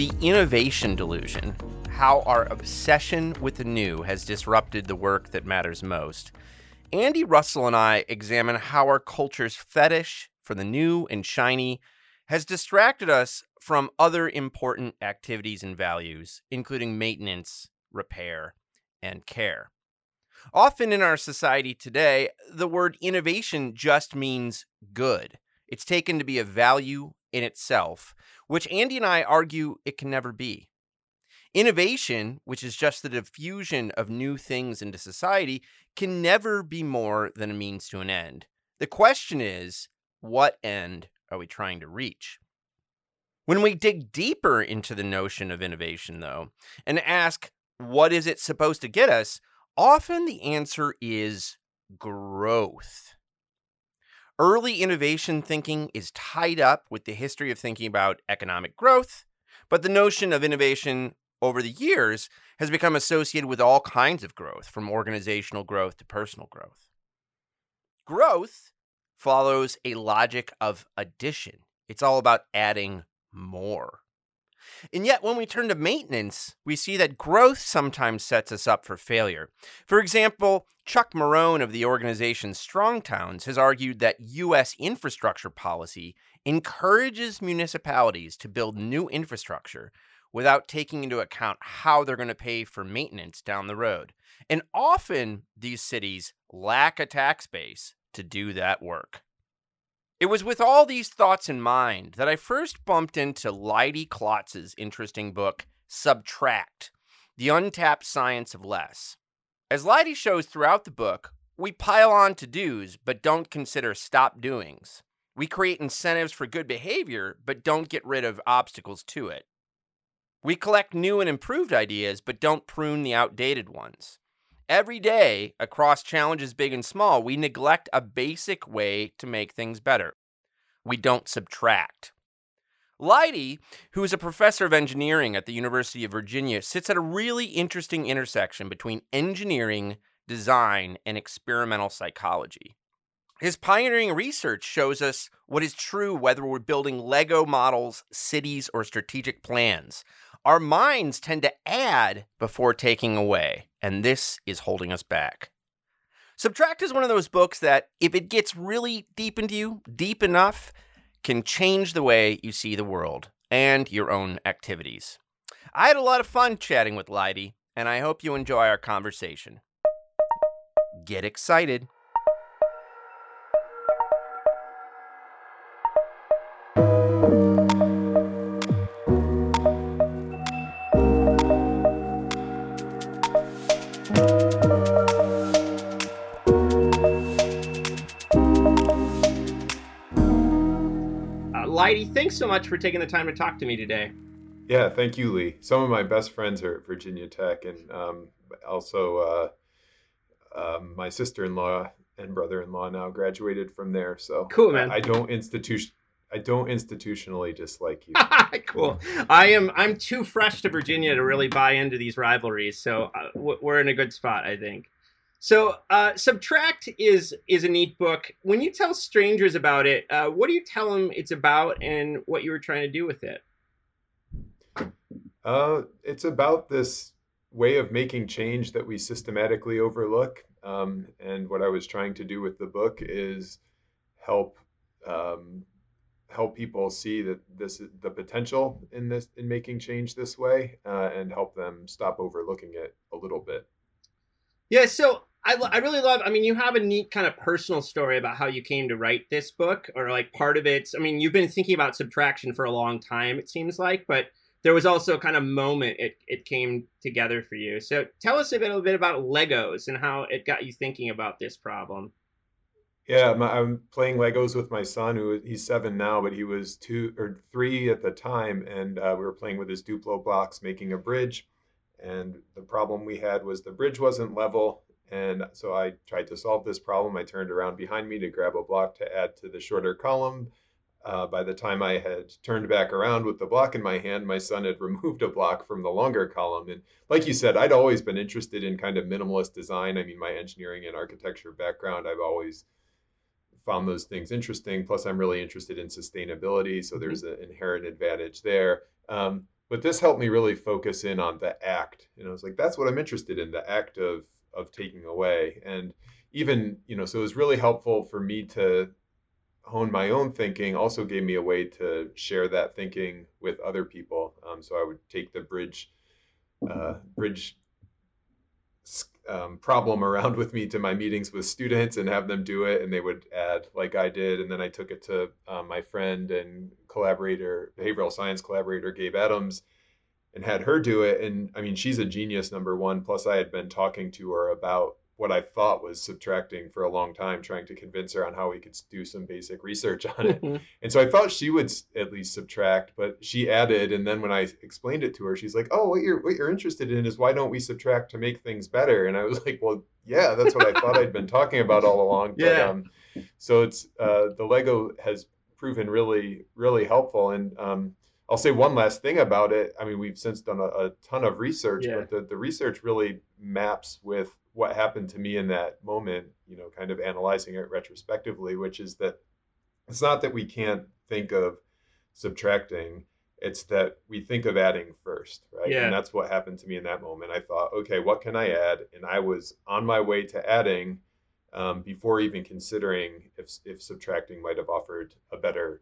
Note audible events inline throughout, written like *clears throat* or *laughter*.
The Innovation Delusion How Our Obsession with the New Has Disrupted the Work That Matters Most, Andy Russell and I examine how our culture's fetish for the new and shiny has distracted us from other important activities and values, including maintenance, repair, and care. Often in our society today, the word innovation just means good. It's taken to be a value in itself, which Andy and I argue it can never be. Innovation, which is just the diffusion of new things into society, can never be more than a means to an end. The question is, what end are we trying to reach? When we dig deeper into the notion of innovation, though, and ask, what is it supposed to get us? Often the answer is growth. Early innovation thinking is tied up with the history of thinking about economic growth, but the notion of innovation over the years has become associated with all kinds of growth, from organizational growth to personal growth. Growth follows a logic of addition, it's all about adding more. And yet, when we turn to maintenance, we see that growth sometimes sets us up for failure. For example, Chuck Marohn of the organization Strong Towns has argued that U.S. infrastructure policy encourages municipalities to build new infrastructure without taking into account how they're going to pay for maintenance down the road. And often, these cities lack a tax base to do that work. It was with all these thoughts in mind that I first bumped into Leidy Klotz's interesting book, Subtract The Untapped Science of Less. As Leidy shows throughout the book, we pile on to dos but don't consider stop doings. We create incentives for good behavior but don't get rid of obstacles to it. We collect new and improved ideas but don't prune the outdated ones. Every day, across challenges big and small, we neglect a basic way to make things better. We don't subtract. Leidy, who is a professor of engineering at the University of Virginia, sits at a really interesting intersection between engineering, design, and experimental psychology. His pioneering research shows us what is true whether we're building Lego models, cities, or strategic plans. Our minds tend to add before taking away, and this is holding us back. Subtract is one of those books that, if it gets really deep into you, deep enough, can change the way you see the world and your own activities. I had a lot of fun chatting with Leidy, and I hope you enjoy our conversation. Get excited. Leidy, thanks so much for taking the time to talk to me today. Yeah, thank you, Lee. Some of my best friends are at Virginia Tech, and um, also uh, um, my sister-in-law and brother-in-law now graduated from there. So cool, man. I, I don't institution. I don't institutionally dislike you. *laughs* cool. I am. I'm too fresh to Virginia to really buy into these rivalries, so uh, we're in a good spot, I think. So, uh, Subtract is is a neat book. When you tell strangers about it, uh, what do you tell them it's about and what you were trying to do with it? Uh, it's about this way of making change that we systematically overlook. Um, and what I was trying to do with the book is help um, help people see that this is the potential in this in making change this way, uh, and help them stop overlooking it a little bit. Yeah. So I, I really love. I mean, you have a neat kind of personal story about how you came to write this book, or like part of it. I mean, you've been thinking about subtraction for a long time, it seems like, but there was also a kind of moment it, it came together for you. So tell us a little bit about Legos and how it got you thinking about this problem. Yeah, I'm playing Legos with my son, who he's seven now, but he was two or three at the time, and uh, we were playing with his Duplo blocks, making a bridge. And the problem we had was the bridge wasn't level, and so I tried to solve this problem. I turned around behind me to grab a block to add to the shorter column, uh, by the time I had turned back around with the block in my hand, my son had *laughs* removed a block from the longer column. And like you said, I'd always been interested in kind of minimalist design. I mean, my engineering and architecture background, I've always found those things interesting. Plus, I'm really interested in sustainability. So mm-hmm. there's an inherent advantage there. Um, but this helped me really focus in on the act. And I was like, that's what I'm interested in the act of, of taking away. And even, you know, so it was really helpful for me to hone my own thinking also gave me a way to share that thinking with other people. Um, so I would take the bridge uh, bridge um, problem around with me to my meetings with students and have them do it, and they would add like I did, and then I took it to um, my friend and collaborator, behavioral science collaborator Gabe Adams, and had her do it. And I mean, she's a genius, number one. Plus, I had been talking to her about what I thought was subtracting for a long time, trying to convince her on how we could do some basic research on it. Mm-hmm. and so I thought she would at least subtract, but she added. And then when I explained it to her, she's like, "Oh, what you're what you're interested in is why don't we subtract to make things better?" And I was *laughs* like, "Well, yeah, that's what I thought I'd been talking about all along." But, yeah. Um, so it's uh, the Lego has proven really really helpful and. Um, I'll say one last thing about it. I mean, we've since done a, a ton of research, yeah. but the, the research really maps with what happened to me in that moment, you know, kind of analyzing it retrospectively, which is that it's not that we can't think of subtracting, it's that we think of adding first, right? Yeah. And that's what happened to me in that moment. I thought, okay, what can I add? And I was on my way to adding um, before even considering if, if subtracting might have offered a better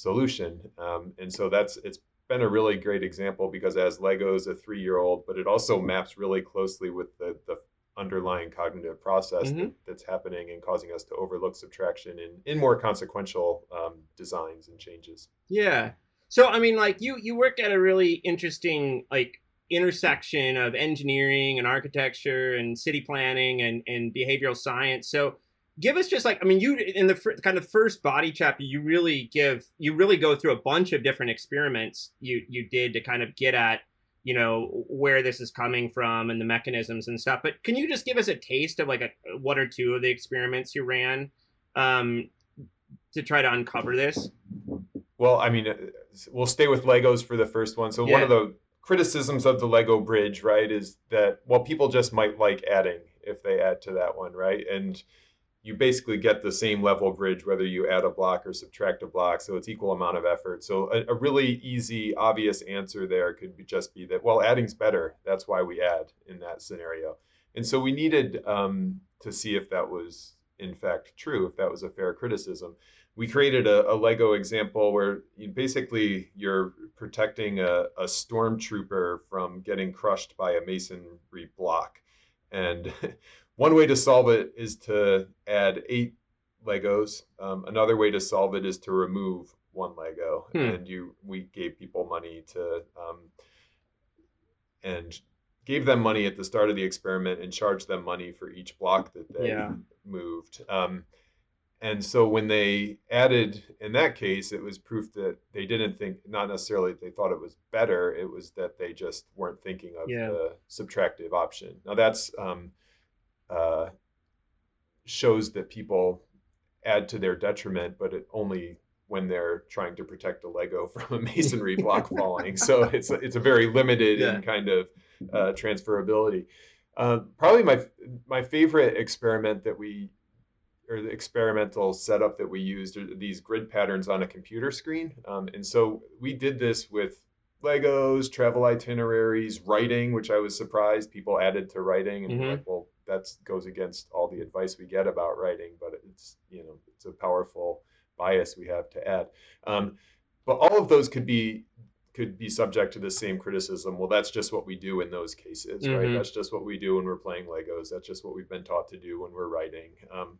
solution. Um, and so that's it's been a really great example because as Legos a three year old, but it also maps really closely with the the underlying cognitive process mm-hmm. that, that's happening and causing us to overlook subtraction in, in more consequential um, designs and changes. Yeah. So I mean, like you you work at a really interesting like intersection of engineering and architecture and city planning and and behavioral science. So give us just like I mean, you in the fr- kind of first body chapter, you really give you really go through a bunch of different experiments you you did to kind of get at you know where this is coming from and the mechanisms and stuff. But can you just give us a taste of like a one or two of the experiments you ran um, to try to uncover this? Well i mean uh, we'll stay with legos for the first one. So yeah. one of the criticisms of the lego bridge right is that well people just might like adding if they add to that one right? And you basically get the same level bridge whether you add a block or subtract a block so it's equal amount of effort. So a, a really easy obvious answer there could be just be that well adding's better. That's why we add in that scenario. And so we needed um, to see if that was in fact true if that was a fair criticism. We created a, a lego example where you basically you're protecting a, a stormtrooper from getting crushed by a masonry block. And *laughs* one way to solve it is to add eight Legos. Um, another way to solve it is to remove one Lego, hmm. and you we gave people money to um, and gave them money at the start of the experiment and charged them money for each block that they yeah. moved. Um, and so when they added, in that case, it was proof that they didn't think, not necessarily they thought it was better, it was that they just weren't thinking of yeah. the subtractive option. Now that's um, uh, shows that people add to their detriment, but it only when they're trying to protect a Lego *laughs* from a masonry *laughs* block falling. So it's a, it's a very limited yeah. and kind of uh, transferability. Uh, probably my my favorite experiment that we or the experimental setup that we used are these grid patterns on a computer screen. Um, and so we did this with Legos, travel itineraries, writing, which I was surprised people added to writing, and mm-hmm. like, well, that goes against all the advice we get about writing, but it's you know it's a powerful bias we have to add. Um, but all of those could be could be subject to the same criticism. Well, that's just what we do in those cases, mm-hmm. right? That's just what we do when we're playing Legos. That's just what we've been taught to do when we're writing. Um,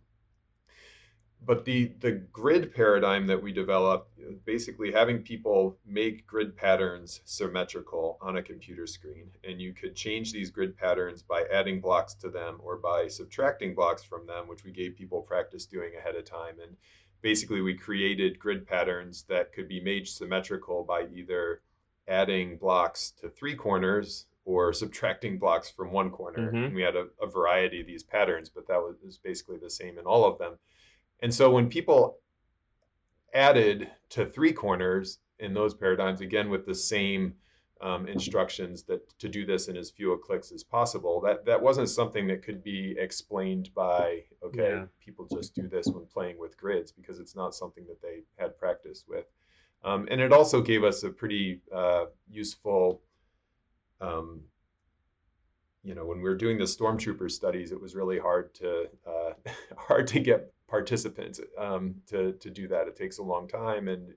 but the the grid paradigm that we developed basically having people make grid patterns symmetrical on a computer screen and you could change these grid patterns by adding blocks to them or by subtracting blocks from them which we gave people practice doing ahead of time. And basically we created grid patterns that could be made symmetrical by either adding blocks to three corners or subtracting blocks from one corner. Mm-hmm. and we had a, a variety of these patterns but that was, was basically the same in all of them and so when people added to three corners in those paradigms, again with the same um, instructions that to do this in as few clicks as possible, that that wasn't something that could be explained by okay, yeah. people just do this when playing with grids because it's not something that they had practice with. Um, and it also gave us a pretty uh, useful um, you know when we were doing the stormtrooper studies it was really hard to uh, *laughs* hard to get participants um, to, to do that. It takes a long time and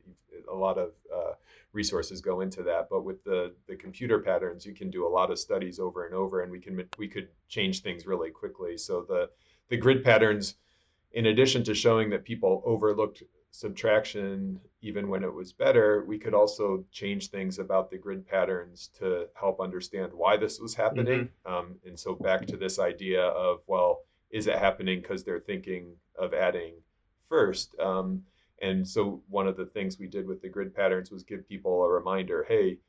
a lot of uh, resources go into that. But with the, the computer patterns, you can do a lot of studies over and over, and we can we could change things really quickly. So the the grid patterns, in addition to showing that people overlooked subtraction even when it was better, we could also change things about the grid patterns to help understand why this was happening. Mm-hmm. Um, and so back to this idea of well is it happening because they're thinking of adding first? Um, and so one of the things we did with the grid patterns was give people a reminder, hey,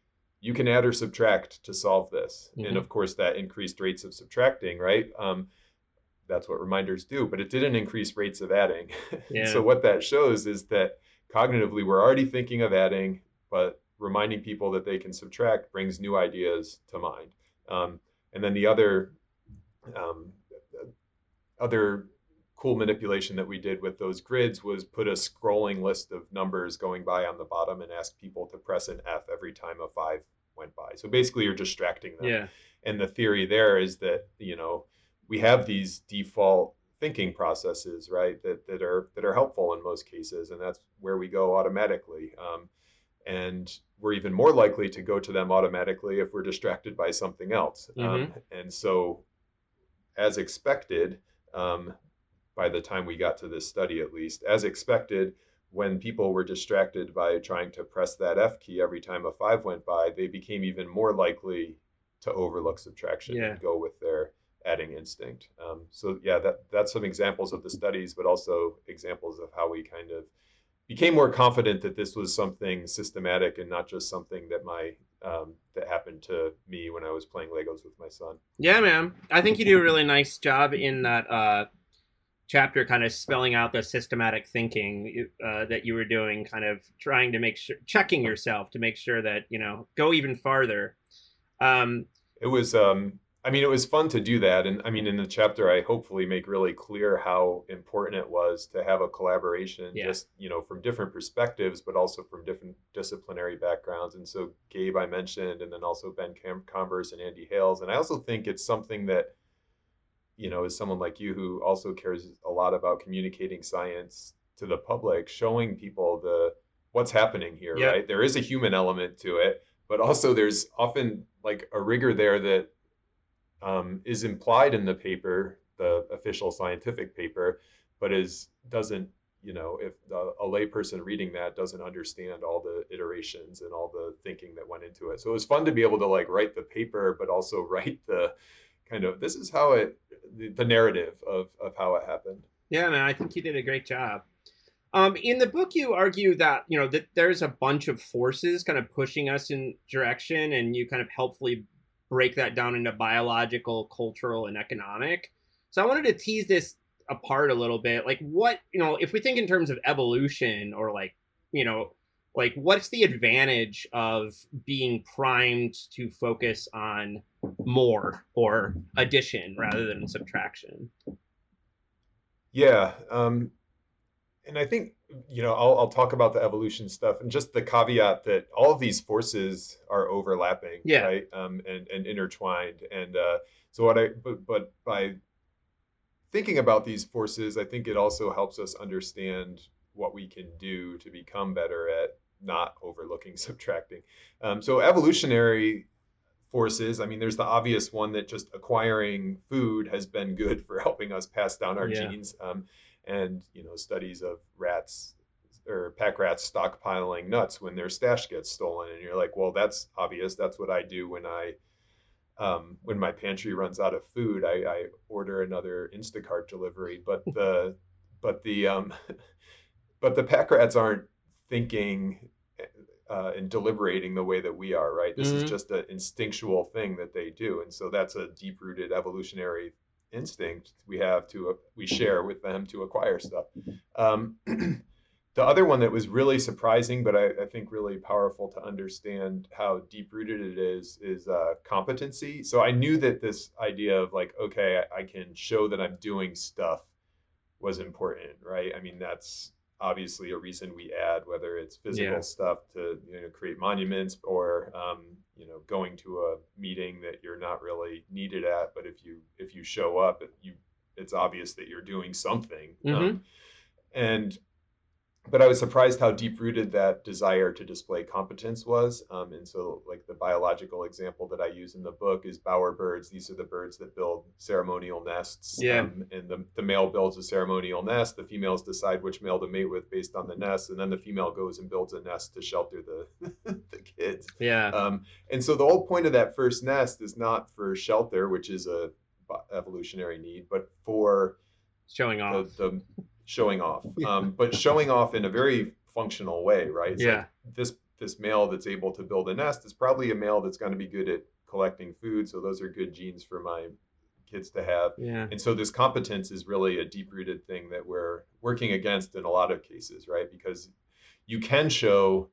you can add or subtract to solve this. Mm-hmm. And of course, that increased rates of subtracting, right? Um, that's what reminders do, but it didn't increase rates of adding. *laughs* Yeah. so what that shows is that cognitively we're already thinking of adding, but reminding people that they can subtract brings new ideas to mind. Um, and then the other um, other cool manipulation that we did with those grids was put a scrolling list of numbers going by on the bottom and ask people to press an F every time a five went by. So basically, you're distracting them. Yeah. And the theory there is that you know we have these default thinking processes, right? That that are that are helpful in most cases, and that's where we go automatically. Um, and we're even more likely to go to them automatically if we're distracted by something else. Um, mm-hmm. Um, and so, as expected, um, by the time we got to this study, at least. As expected, when people were distracted by trying to press that F key every time a five went by, they became even more likely to overlook subtraction yeah. and go with their adding instinct. Um, so yeah, that that's some examples of the studies, but also examples of how we kind of became more confident that this was something systematic and not just something that my um, that happened to me when I was playing Legos with my son. Yeah, man. I think you do a really nice job in that uh, chapter, kind of spelling out the systematic thinking uh, that you were doing, kind of trying to make sure, checking yourself to make sure that you know go even farther. Um, it was um, I mean, it was fun to do that. And I mean, in the chapter, I hopefully make really clear how important it was to have a collaboration, yeah. just, you know, from different perspectives, but also from different disciplinary backgrounds. And so Gabe, I mentioned, and then also Ben Converse and Andy Hales. And I also think it's something that, you know, as someone like you who also cares a lot about communicating science to the public, showing people the what's happening here, yep. right? There is a human element to it, but also there's often like a rigor there that um, is implied in the paper, the official scientific paper, but is doesn't you know if the, a layperson reading that doesn't understand all the iterations and all the thinking that went into it. So it was fun to be able to like write the paper, but also *laughs* write the kind of this is how it the, the narrative of of how it happened. Yeah, man, I think you did a great job. Um, in the book, you argue that you know that there's a bunch of forces kind of pushing us in direction, and you kind of helpfully break that down into biological, cultural, and economic. So I wanted to tease this apart a little bit. Like, what, you know, if we think in terms of evolution or like, you know, like what's the advantage of being primed to focus on more or addition rather than subtraction. Yeah, um, and I think you know I'll, I'll talk about the evolution stuff and just the caveat that all of these forces are overlapping, yeah. right, um, and and intertwined. And uh, so what I but but by thinking about these forces, I think it also helps us understand what we can do to become better at not overlooking *laughs* subtracting. Um, so evolutionary forces, I mean, there's the obvious one that just acquiring food has been good for *laughs* helping us pass down our Yeah. genes. Um, and you know, studies of rats or pack rats stockpiling nuts when their stash gets stolen, and you're like, well, that's obvious. That's what I do when I um, when my pantry runs out of food, I, I order another Instacart delivery. But *laughs* the but the um, *laughs* but the pack rats aren't thinking uh, and deliberating the way that we are, right? This Mhm. is just an instinctual thing that they do, and so that's a deep-rooted evolutionary instinct we have to uh, we share with them to acquire stuff. Um, *clears throat* the other one that was really surprising, but I, I think really powerful to understand how deep-rooted it is, is uh, competency. So I knew that this idea of like, okay, I, I can show that I'm doing stuff was important, right? I mean, that's obviously a reason we add whether it's physical Yeah. stuff to you know create monuments or um, you know going to a meeting that you're not really needed at but if you if you show up you it's obvious that you're doing something um, and but I was surprised how deep rooted that desire to display competence was. Um, and so, like the biological example that I use in the book is bowerbirds. These are the birds that build ceremonial nests. Yeah. Um, and the, the male builds a ceremonial nest. The females decide which male to mate with based on the nest. And then the female goes and builds a nest to shelter the, *laughs* the kids. Yeah. Um, and so, the whole point of that first nest is not for shelter, which is a evolutionary need, but for Showing the, off. the showing off, um, but showing off in a very functional way, right? It's Yeah. like this this male that's able to build a nest is probably a male that's going to be good at collecting food, so those are good genes for my kids to have. Yeah. And so this competence is really a deep rooted thing that we're working against in a lot of cases, right? Because you can show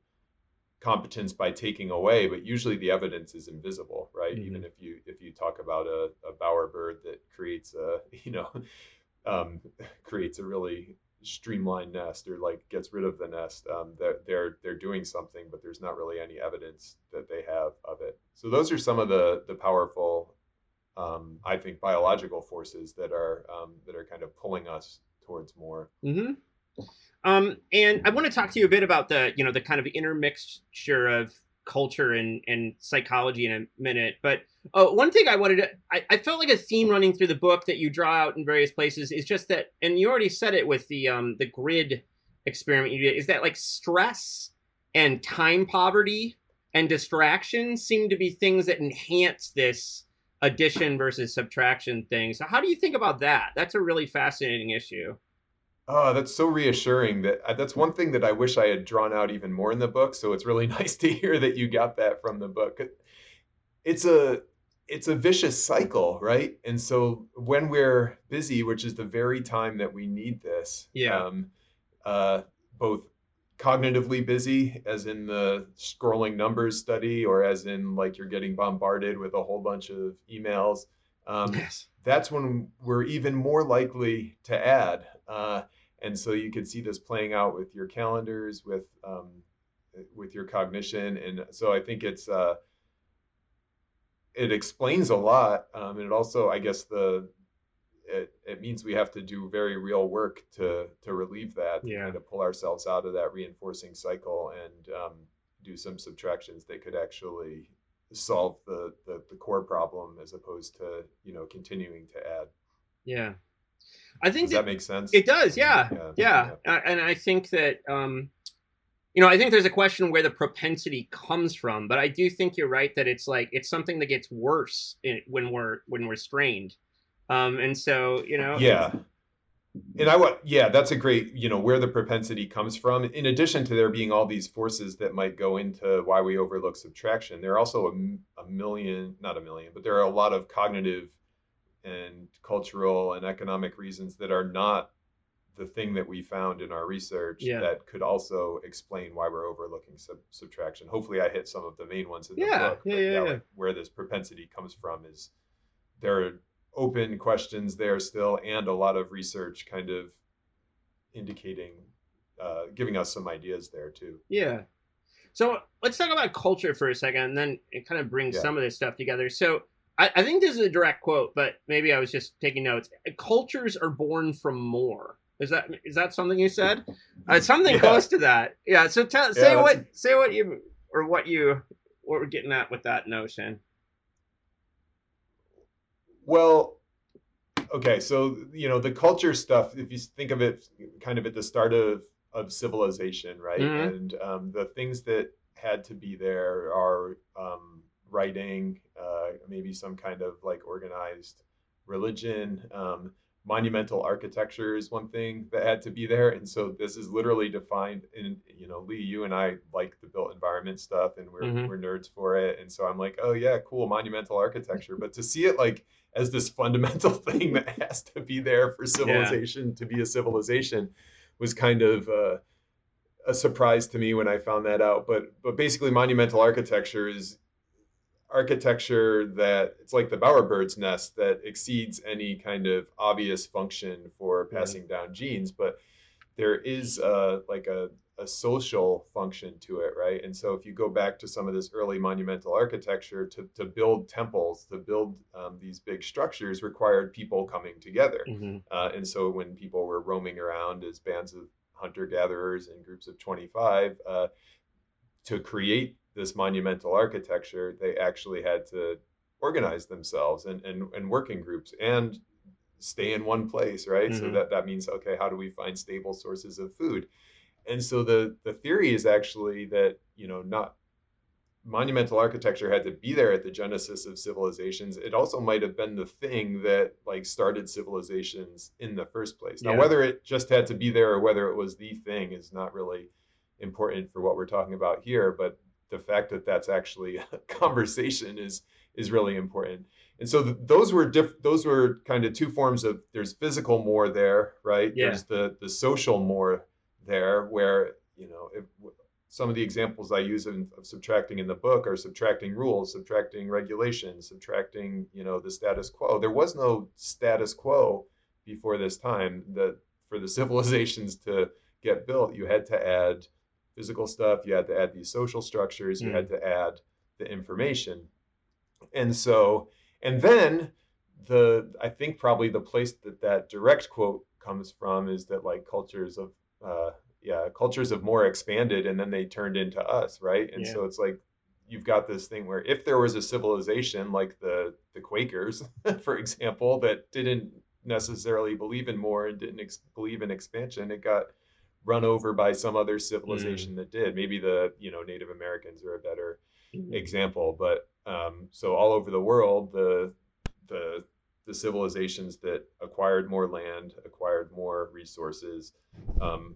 competence by taking away, but usually the evidence is invisible, right? Mhm. Even if you if you talk about a, a bowerbird that creates a *laughs* you know um, *laughs* creates a really streamlined nest or like gets rid of the nest, um, they're, they're they're doing something, but there's not really any evidence that they have of it. So those are some of the the powerful, um, I think, biological forces that are um, that are kind of pulling us towards more. hmm Um, and I want to talk to you a bit about the, you know, the kind of intermixture of culture and, and psychology in a minute. But oh, one thing I wanted to, I, I felt like a theme running through the book that you draw out in various places is just that, and you already said it with the um, the grid experiment you did, is that like stress and time poverty and distraction seem to be things that enhance this addition versus subtraction thing. So how do you think about that? That's a really fascinating issue. Oh, that's so reassuring. That uh, that's one thing that I wish I had drawn out even more in the book. So it's really *laughs* nice to hear that you got that from the book. It's a it's a vicious cycle, right? And so when we're busy, which is the very time that we need this, Yeah. um, uh, both cognitively busy, as in the scrolling numbers study, or as in like you're getting bombarded with a whole bunch of emails. Um, yes. that's when we're even more likely to add. Uh, and so you can see this playing out with your calendars, with um, with your cognition, and so I think it's uh, it explains a lot, um, and it also, I guess, the it, it means we have to do very real work to to relieve that, to Yeah. kind of pull ourselves out of that reinforcing cycle and um, do some subtractions that could actually solve the, the the core problem as opposed to you know continuing to add. Yeah. I think that, that make sense? it does. Yeah. Yeah. Yeah. Uh, And I think that, um, you know, I think there's a question where the propensity comes from, but I do think you're right that it's like, it's something that gets worse in, when we're, when we're strained. Um, and so, you know, Yeah. And I want, yeah, that's a great, you know, where the propensity comes from. In addition to there being all these forces that might go into why we overlook subtraction, there are also a, a million, not a million, but there are a lot of cognitive and cultural and economic reasons that are not the thing that we found in our research Yeah. that could also explain why we're overlooking sub- subtraction. Hopefully, I hit some of the main ones in the Yeah, book. yeah, yeah, yeah. like where this propensity comes from is there are open questions there still, and a lot of research kind of indicating, uh, giving us some ideas there too. Yeah. So let's talk about culture for a second, and then it kind of brings Yeah. some of this stuff together. So I, I think this is a direct quote, but maybe I was just taking notes. Cultures are born from more. Is that is that something you said? Uh, something Yeah. close to that. Yeah. So tell say Yeah, what say what you or what you what we're getting at with that notion. Well, okay, so you know the culture stuff. If you think of it, kind of at the start of of civilization, right? Mhm. And um, the things that had to be there are um, writing, uh, maybe some kind of like organized religion. Um, monumental architecture is one thing that had to be there, and so this is literally defined. in you know, Lee, you and I like the built environment stuff, and we're Mhm. we're nerds for it, and so I'm like, oh yeah, cool, monumental architecture. But to see it like as this fundamental *laughs* thing that has to be there for civilization to be a civilization was kind of uh, a surprise to me when I found that out. But but basically, monumental architecture is architecture that it's like the bowerbird's nest that exceeds any kind of obvious function for passing down genes, but there is uh, like a, a social function to it, right? And so if you go back to some of this early monumental architecture, to, to build temples, to build um, these big structures required people coming together. Uh, and so when people were roaming around as bands of hunter gatherers and groups of 25, uh, to create this monumental architecture, they actually had to organize themselves and, and, and work in groups and stay in one place, right? So Mhm. that, that means, okay, how do we find stable sources of food? And so the, the theory is actually that, you know, not monumental architecture had to be there at the genesis of civilizations. It also might have been the thing that like started civilizations in the first place. Now, Yeah. whether it just had to be there or whether it was the thing is not really important for what we're talking about here. But the fact that that's actually *laughs* a conversation is is really important. And so th- those were diff- those were kind of two forms of there's physical more there, right? Yeah. There's the the social more there, where you know if some of the examples I use in, of subtracting in the book are subtracting rules, subtracting regulations, subtracting you know the status quo. There was no status quo before this time. That for the *laughs* civilizations to get built, you had to add physical stuff, you had to add these social structures, you Mm. had to add the information, and so and then the I think probably the place that that direct quote comes from is that like cultures of uh, yeah cultures of more expanded and then they turned into us right and Yeah. so it's like you've got this thing where if there was a civilization like the the Quakers *laughs* for example that didn't necessarily believe in more and didn't ex- believe in expansion it got run over by some other civilization that did. Maybe the you know Native Americans are a better example but um, so all over the world the the the civilizations that acquired more land acquired more resources um,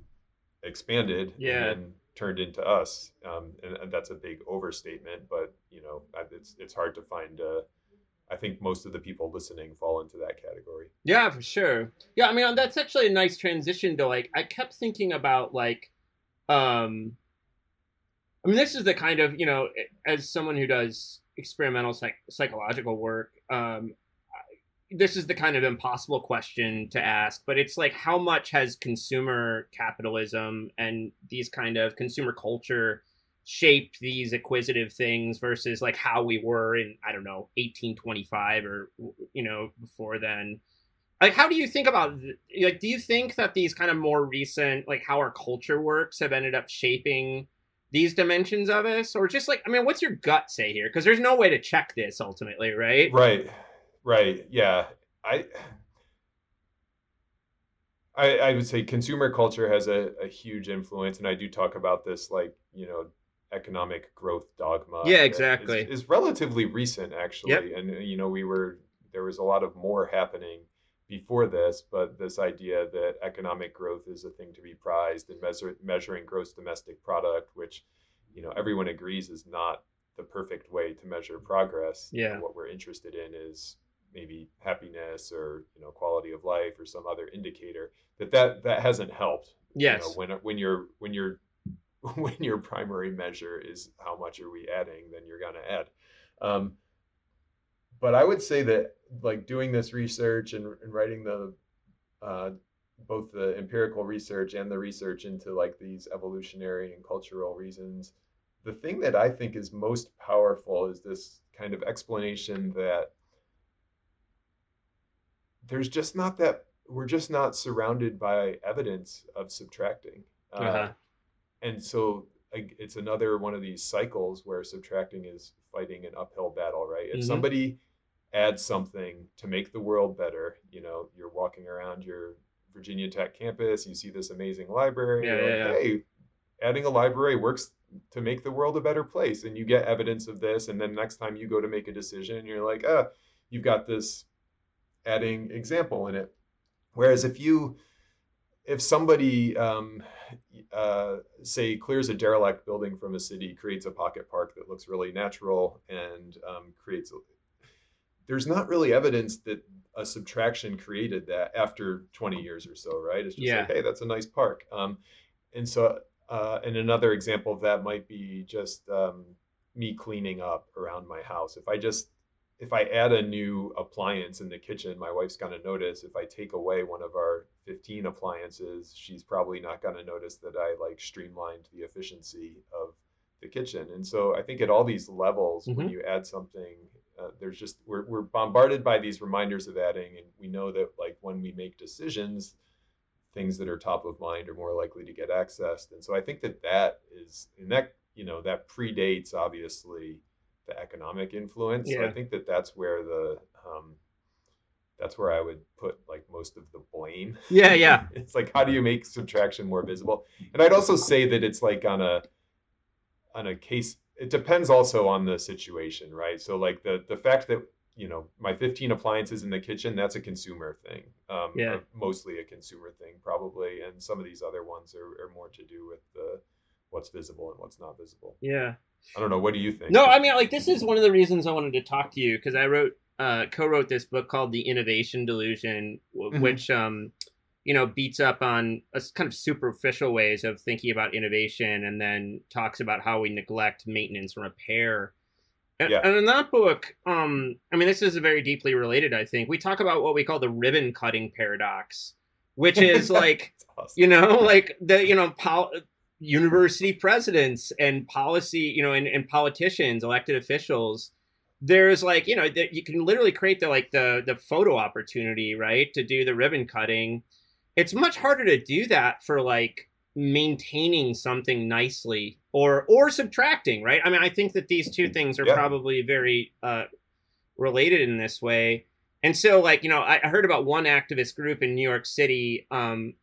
expanded Yeah. and turned into us. Um, and, and that's a big overstatement but you know it's it's hard to find uh, I think most of the people listening fall into that category Yeah, for sure. Yeah, I mean that's actually a nice transition to like I kept thinking about like um I mean this is the kind of, you know, as someone who does experimental psych- psychological work, um this is the kind of impossible question to ask, but it's like how much has consumer capitalism and these kind of consumer culture shaped these acquisitive things versus like how we were in I don't know 1825 or you know before then. Like how do you think about like do you think that these kind of more recent like how our culture works have ended up shaping these dimensions of us? Or just like i mean what's your gut say here? Because there's no way to check this ultimately right? Right. Right. Yeah. I I, I would say consumer culture has a, a huge influence, and I do talk about this, like you know, economic growth dogma. Yeah, exactly. Is, is relatively recent, actually, Yep. and uh, you know, we were there was a lot of more happening before this, but this idea that economic growth is a thing to be prized and measure, measuring gross domestic product, which you know everyone agrees is not the perfect way to measure progress. Yeah. what we're interested in is maybe happiness or you know quality of life or some other indicator that that that hasn't helped yes you know, when when you're when you're *laughs* when your primary measure is how much are we adding then you're going to add um, but i would say that like doing this research and, and writing the uh, both the empirical research and the research into like these evolutionary and cultural reasons the thing that i think is most powerful is this kind of explanation that there's just not that we're just not surrounded by evidence of subtracting uh, uh-huh. And so it's another one of these cycles where subtracting is fighting an uphill battle right? If Mhm. somebody adds something to make the world better you know you're walking around your virginia tech campus you see this amazing library Yeah, you're yeah, like, hey adding a library works to make the world a better place. And you get evidence of this and then next time you go to make a decision you're like ah you've got this adding example in it. Whereas if you if somebody um, uh, say clears a derelict building from a city creates a pocket park that looks really natural and um, creates there's not really evidence that a subtraction created that after 20 years or so right? It's just Yeah. like hey that's a nice park. Um, and so uh, and another example of that might be just um, me cleaning up around my house. If i just if i add a new appliance in the kitchen my wife's going to notice. If i take away one of our 15 appliances she's probably not going to notice that i like streamlined the efficiency of the kitchen. And so i think at all these levels when Mhm. you add something uh, there's just we're, we're bombarded by these reminders of adding and we know that like when we make decisions things that are top of mind are more likely to get accessed. And so i think that that is and that you know that predates obviously the economic influence so i think that that's where the um, that's where i would put like most of the blame. Yeah yeah. *laughs* It's like how do you make subtraction more visible? And i'd also say that it's like on a on a case it depends also on the situation right? So like the the fact that you know my 15 appliances in the kitchen that's a consumer thing um Yeah. mostly a consumer thing probably and some of these other ones are, are more to do with the what's visible and what's not visible. Yeah i don't know what do you think No, I mean, like this is one of the reasons I wanted to talk to you because I wrote, uh, co-wrote this book called The Innovation Delusion, w- Mhm. which, um, you know, beats up on a s- kind of superficial ways of thinking about innovation, and then talks about how we neglect maintenance and repair. And, Yeah. and in that book, um, I mean, this is very deeply related. I think we talk about what we call the ribbon cutting paradox, which is *laughs* like awesome. you know like the you know pol- university presidents and policy you know and, and politicians elected officials there's like you know that you can literally create the like the the photo opportunity right to do the ribbon cutting. It's much harder to do that for like maintaining something nicely or or subtracting right? I mean i think that these two things are Yeah. probably very uh related in this way. And so like you know i, I heard about one activist group in new york city um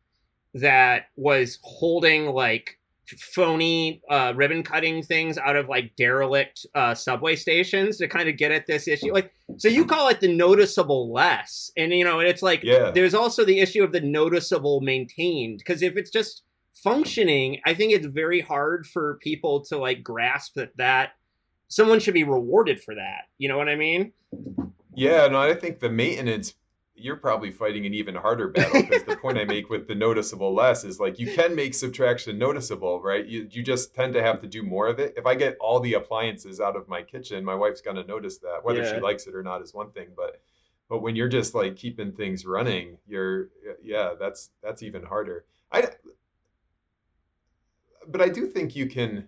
that was holding like phony uh, ribbon cutting things out of like derelict uh, subway stations to kind of get at this issue. Like, so you call it the noticeable less, and you know, it's like Yeah. there's also the issue of the noticeable maintained because if it's just functioning, I think it's very hard for people to like grasp that that someone should be rewarded for that. You know what I mean? Yeah, no, I think the maintenance you're probably fighting an even harder battle because the point I make with the noticeable less is like you can make subtraction noticeable, right? You you just tend to have to do more of it. If I get all the appliances out of my kitchen, my wife's gonna notice that. Whether Yeah. she likes it or not is one thing, but but when you're just like keeping things running, you're yeah, that's that's even harder. I but I do think you can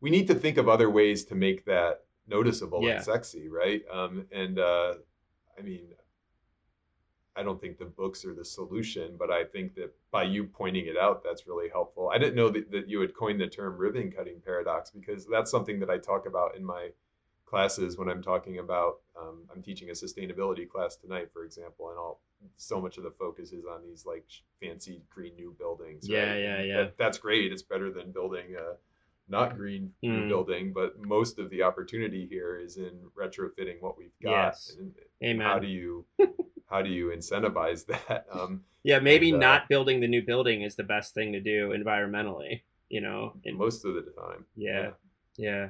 we need to think of other ways to make that noticeable Yeah. and sexy, right? Um, and uh, I mean, I don't think the books are the solution, but I think that by you pointing it out, that's really helpful. I didn't know that, that you had coined the term ribbon cutting paradox because that's something that I talk about in my classes when I'm talking about. Um, I'm teaching a sustainability class tonight, for example, and all so much of the focus is on these like fancy green new buildings. Yeah, right? yeah, And yeah. That, that's great. It's better than building a not green new Mm. building, but most of the opportunity here is in retrofitting what we've got. Yes. And, Amen. how do you *laughs* how do you incentivize that *laughs* um Yeah, maybe And, uh, not building the new building is the best thing to do environmentally. You know, and- most of the time Yeah. Yeah.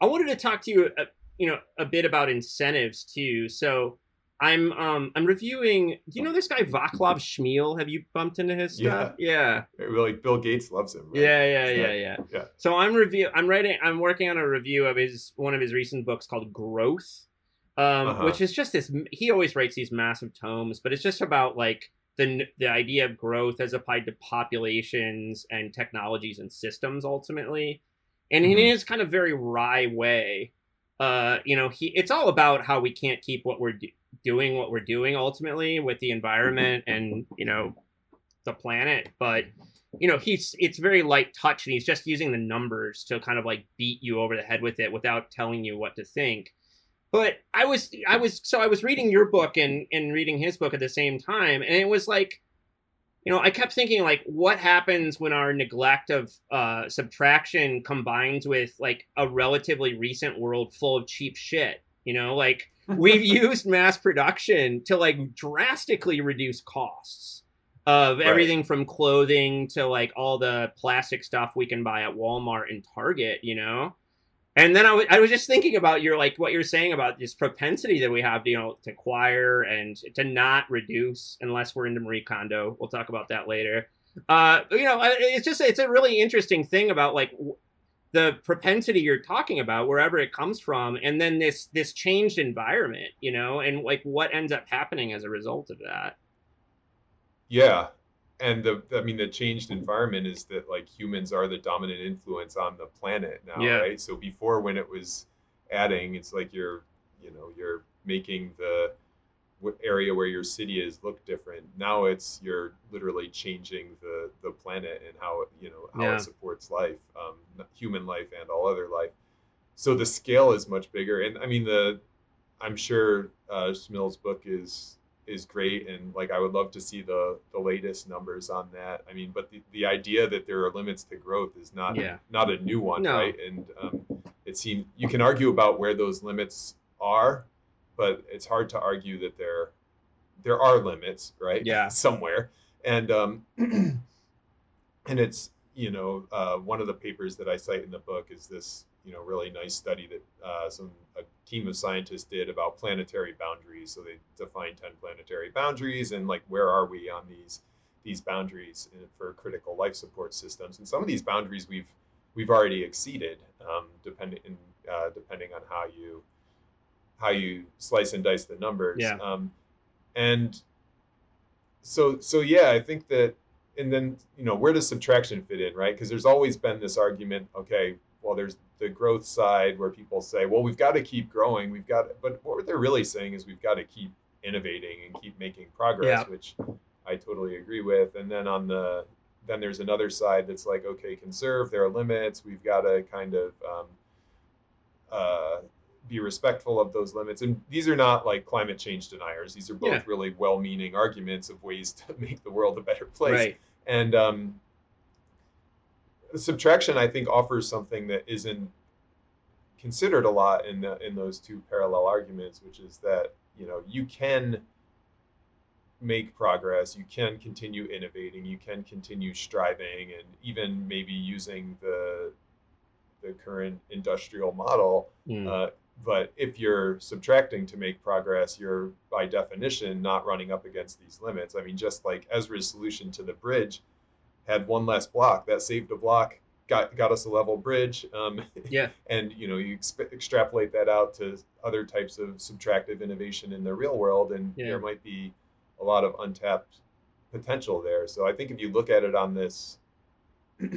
I wanted to talk to you, uh, you know, a bit about incentives too. So, I'm um I'm reviewing. Do you know this guy Vaclav *laughs* Smil? Have you bumped into his stuff? Yeah. yeah. Like Bill Gates loves him. Right? Yeah, yeah, yeah, yeah, yeah. So I'm review. I'm writing. I'm working on a review of his one of his recent books called Growth, um, uh-huh. which is just this. He always writes these massive tomes, but it's just about like the the idea of growth as applied to populations and technologies and systems ultimately, and mm-hmm. in his kind of very wry way. Uh, you know, he it's all about how we can't keep what we're do- doing what we're doing ultimately with the environment and you know the planet but you know he's it's very light touch and he's just using the numbers to kind of like beat you over the head with it without telling you what to think. But i was i was so i was reading your book and and reading his book at the same time and it was like you know i kept thinking like what happens when our neglect of uh subtraction combines with like a relatively recent world full of cheap shit you know like *laughs* we've used mass production to like drastically reduce costs of right. everything from clothing to like all the plastic stuff we can buy at Walmart and Target, you know? And then I, w- I was just thinking about your like what you're saying about this propensity that we have, you know, to acquire and to not reduce unless we're into Marie Kondo. We'll talk about that later. Uh, you know, it's just it's a really interesting thing about like the propensity you're talking about wherever it comes from and then this this changed environment you know and like what ends up happening as a result of that yeah and the i mean the changed environment is that like humans are the dominant influence on the planet now yeah. right so before when it was adding it's like you're you know you're making the area where your city is look different. Now it's you're literally changing the the planet and how it, you know how yeah. it supports life, um, human life and all other life. So the scale is much bigger, and I mean the I'm sure uh, Smil's book is is great, and like I would love to see the the latest numbers on that. I mean, but the, the idea that there are limits to growth is not yeah. not a new one, no. right? And um, it seems you can argue about where those limits are, but it's hard to argue that there there are limits, right? Yeah, *laughs* somewhere, and um, *clears throat* and it's you know uh, one of the papers that I cite in the book is this you know really nice study that uh, some a team of scientists did about planetary boundaries. So they defined ten planetary boundaries and like where are we on these these boundaries for critical life support systems, and some of these boundaries we've we've already exceeded, um, depending uh, depending on how you how you slice and dice the numbers. Yeah. Um, and so so yeah, I think that and then you know where does subtraction fit in, right? Because there's always been this argument. Okay, well there's the growth side where people say, well we've got to keep growing, we've got, but what they're really saying is we've got to keep innovating and keep making progress, yeah. which I totally agree with. And then on the then there's another side that's like, okay, conserve. There are limits. We've got to kind of um, uh, be respectful of those limits. And these are not like climate change deniers. These are both yeah. really well-meaning arguments of ways *laughs* to make the world a better place. Right. And um, subtraction, I think, offers something that isn't considered a lot in the, in those two parallel arguments, which is that you know you can make progress, you can continue innovating, you can continue striving, and even maybe using the the current industrial model mm. uh, but if you're subtracting to make progress, you're by definition not running up against these limits. I mean, just like Ezra's solution to the bridge had one less block, that saved a block, got got us a level bridge. Um, yeah. *laughs* And you know, you exp- extrapolate that out to other types of subtractive innovation in the real world, and yeah. there might be a lot of untapped potential there. So I think if you look at it on this. *clears throat*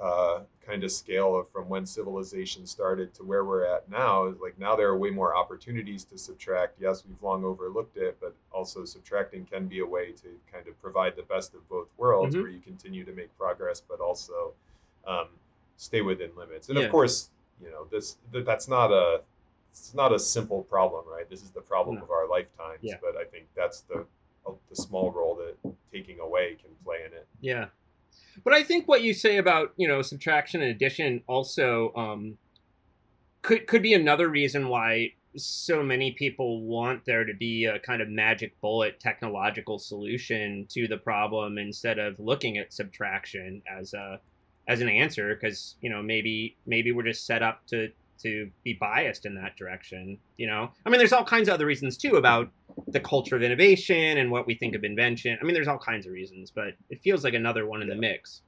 uh, kind of scale of from when civilization started to where we're at now is like now there are way more opportunities to subtract yes we've long overlooked it but also subtracting can be a way to kind of provide the best of both worlds mm-hmm. where you continue to make progress but also um, stay within limits and yeah. of course you know this that's not a it's not a simple problem right this is the problem no. of our lifetimes yeah. but i think that's the the small role that taking away can play in it yeah but I think what you say about you know subtraction and addition also um, could could be another reason why so many people want there to be a kind of magic bullet technological solution to the problem instead of looking at subtraction as a as an answer because you know maybe maybe we're just set up to to be biased in that direction. You know, I mean, there's all kinds of other reasons too about the culture of innovation and what we think of invention. I mean, there's all kinds of reasons, but it feels like another one in the mix.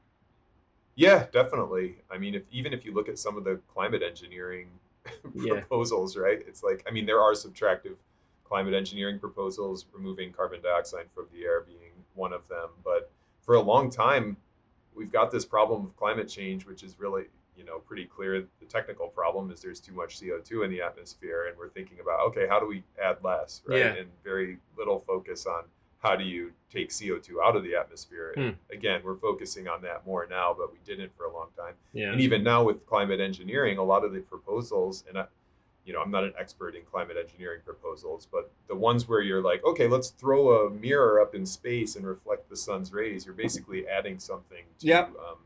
Yeah, definitely. I mean, if even if you look at some of the climate engineering *laughs* Yeah. proposals, right? It's like, I mean, there are subtractive climate engineering proposals, removing carbon dioxide from the air being one of them. But for a long time, we've got this problem of climate change, which is really, you know, pretty clear. The technical problem is there's too much CO2 in the atmosphere, and we're thinking about, okay, how do we add less, right? Yeah. And very little focus on how do you take CO2 out of the atmosphere. And Hmm. again, we're focusing on that more now, but we didn't for a long time. Yeah. And even now with climate engineering, a lot of the proposals, and I, you know, I'm not an expert in climate engineering proposals, but the ones where you're like, okay, let's throw a mirror up in space and reflect the sun's rays, you're basically adding something to. Yep. Um,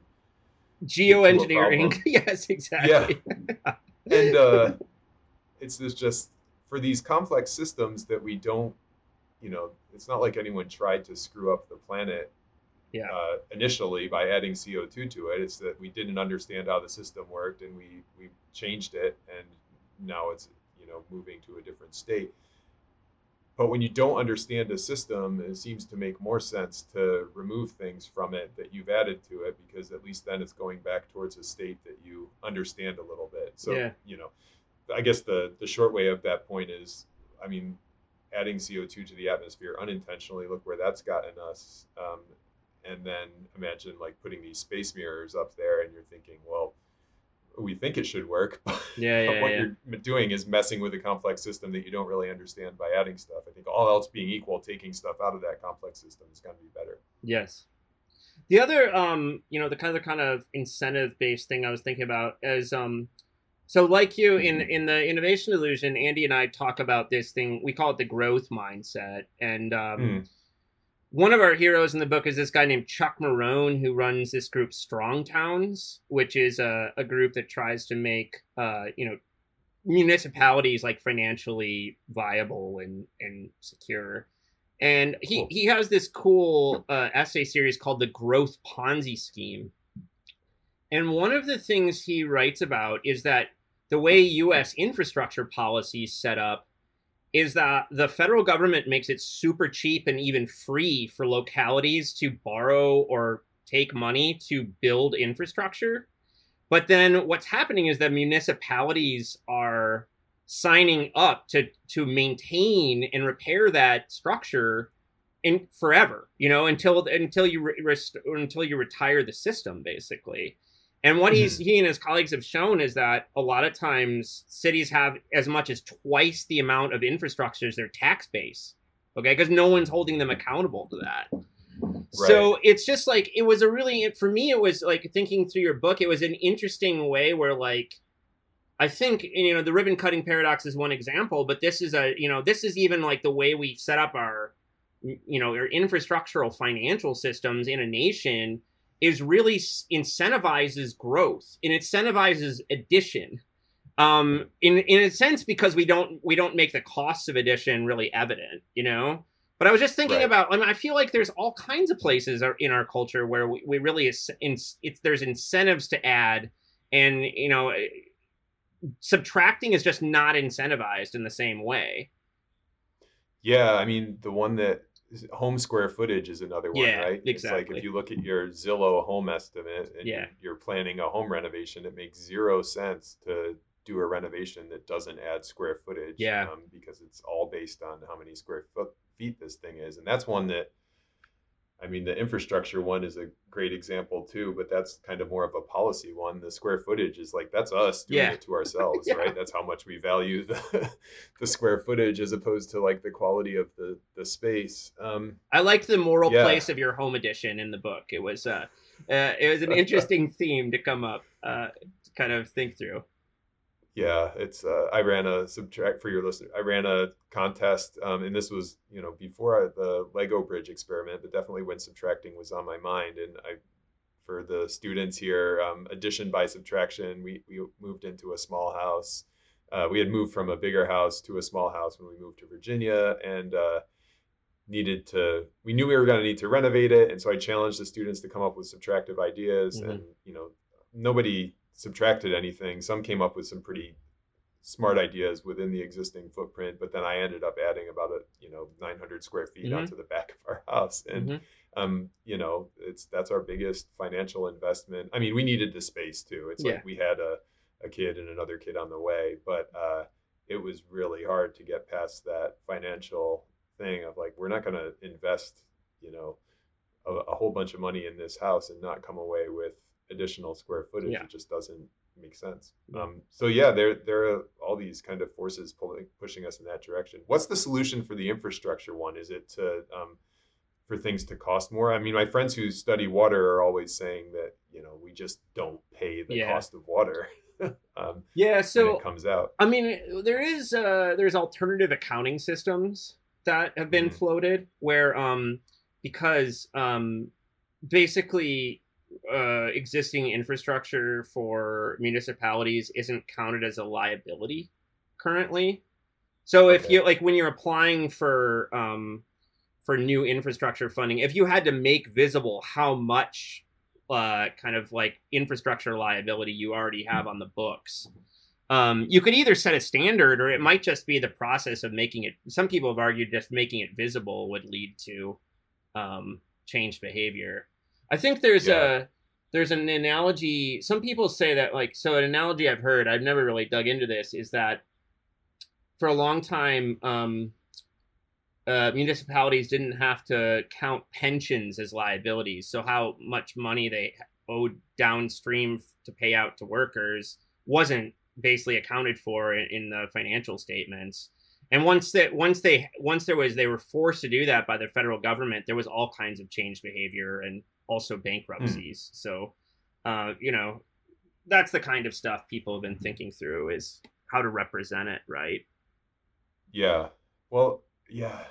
Geoengineering. *laughs* yes, exactly. Yeah. and uh, it's this just for these complex systems that we don't, you know, it's not like anyone tried to screw up the planet Yeah. uh, initially by adding CO2 to it. It's that we didn't understand how the system worked and we, we changed it and now it's, you know, moving to a different state. But when you don't understand a system, it seems to make more sense to remove things from it that you've added to it because at least then it's going back towards a state that you understand a little bit. So, Yeah. you know, I guess the the short way of that point is, I mean, adding CO2 to the atmosphere unintentionally, look where that's gotten us. Um, and then imagine like putting these space mirrors up there and you're thinking, well, we think it should work, *laughs* but Yeah, yeah, what yeah. you're doing is messing with a complex system that you don't really understand by adding stuff. I think all else being equal, taking stuff out of that complex system is going to be better. Yes. The other, um, you know, the kind of kind of incentive based thing I was thinking about is, um, so like you in in the innovation delusion, Andy and I talk about this thing. We call it the growth mindset, and um, Mm. One of our heroes in the book is this guy named Chuck Marohn, who runs this group Strong Towns, which is a, a group that tries to make, uh, you know, municipalities like financially viable and and secure. And he Cool. he has this cool uh, essay series called the Growth Ponzi Scheme. And one of the things he writes about is that the way U.S. infrastructure policy is set up is that the federal government makes it super cheap and even free for localities to borrow or take money to build infrastructure. But then what's happening is that municipalities are signing up to to maintain and repair that structure in forever, you know, until until you re- rest, until you retire the system basically. And what he's mm-hmm. he and his colleagues have shown is that a lot of times cities have as much as twice the amount of infrastructure as their tax base. Okay, because no one's holding them accountable to that. So it's just like it was a really for me it was like thinking through your book it was an interesting way where like I think you know the ribbon cutting paradox is one example but this is a you know this is even like the way we set up our you know our infrastructural financial systems in a nation is really incentivizes growth and incentivizes addition um in in a sense because we don't we don't make the costs of addition really evident you know but I was just thinking Right. about. I mean, I feel like there's all kinds of places in our culture where we, we really is, in, it's there's incentives to add, and you know, eh, subtracting is just not incentivized in the same way. Yeah, I mean the one that home square footage is another one, Yeah, right? It's like if you look at your Zillow home estimate and Yeah. you're planning a home renovation, it makes zero sense to do a renovation that doesn't add square footage. Yeah. Um, because it's all based on how many square foot feet this thing is, and that's one that. I mean, the infrastructure one is a great example too, but that's kind of more of a policy one. The square footage is like that's us doing Yeah. it to *laughs* ourselves, Yeah. right? That's how much we value the *laughs* the square footage as opposed to like the quality of the the space. Um, I liked the moral Yeah. place of your home edition in the book. It was uh, uh it was an *laughs* interesting theme to come up, uh, to kind of think through. Yeah, it's uh, I ran a subtract for your listener. I ran a contest, um, and this was you know before I, the Lego bridge experiment, but definitely when subtracting was on my mind. And I, for the students here, um, addition by subtraction, we we moved into a small house. Uh, we had moved from a bigger house to a small house when we moved to Virginia, and uh, needed to. We knew we were going to need to renovate it, and so I challenged the students to come up with subtractive ideas. Mhm. And you know, nobody subtracted anything. Some came up with some pretty smart ideas within the existing footprint. But then I ended up adding about a you know 900 square feet Mhm. onto the back of our house, and Mhm. um, you know, it's that's our biggest financial investment. I mean, we needed the space too. It's Yeah. like we had a, a kid and another kid on the way, but uh, it was really hard to get past that financial thing of like, we're not going to invest, you know, a, a whole bunch of money in this house and not come away with additional square footage. Yeah. It just doesn't make sense. Yeah. Um, so yeah, there there are all these kind of forces pulling pushing us in that direction. What's the solution for the infrastructure one? Is it to um, for things to cost more? I mean, my friends who study water are always saying that you know we just don't pay the Yeah. cost of water *laughs* um, Yeah. when So it comes out. I mean, there is uh, there's alternative accounting systems that have been Mhm. floated where um, because um, basically uh, existing infrastructure for municipalities isn't counted as a liability currently. So if you like when you're applying for um, for new infrastructure funding, if you had to make visible how much uh, kind of like infrastructure liability you already have on the books, um, you could either set a standard or it might just be the process of making it. Some people have argued just making it visible would lead to um, changed behavior. I think there's Yeah. a there's an analogy. Some people say that like so an analogy I've heard. I've never really dug into this. Is that for a long time, um, uh, municipalities didn't have to count pensions as liabilities. So how much money they owed downstream to pay out to workers wasn't basically accounted for in, in the financial statements. And once that once they once there was they were forced to do that by the federal government, there was all kinds of changed behavior and also bankruptcies. So, uh, you know, that's the kind of stuff people have been thinking through is how to represent it, right? Yeah. Well, yeah.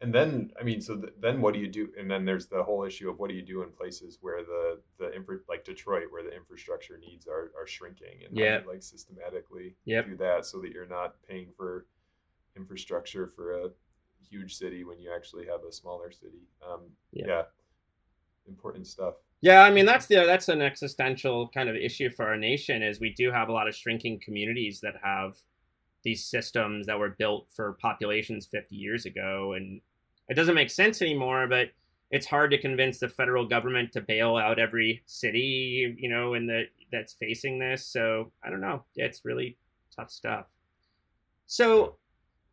And then, I mean, so th- then what do you do? And then there's the whole issue of what do you do in places where the the infra- like Detroit, where the infrastructure needs are are shrinking, and Yeah. like systematically Yep. do that so that you're not paying for infrastructure for a huge city when you actually have a smaller city. Um, Yeah. yeah. Important stuff. Yeah, I mean that's the that's an existential kind of issue for our nation is we do have a lot of shrinking communities that have these systems that were built for populations 50 years ago. And it doesn't make sense anymore but it's hard to convince the federal government to bail out every city you know in the that's facing this. So i don't know. It's really tough stuff. So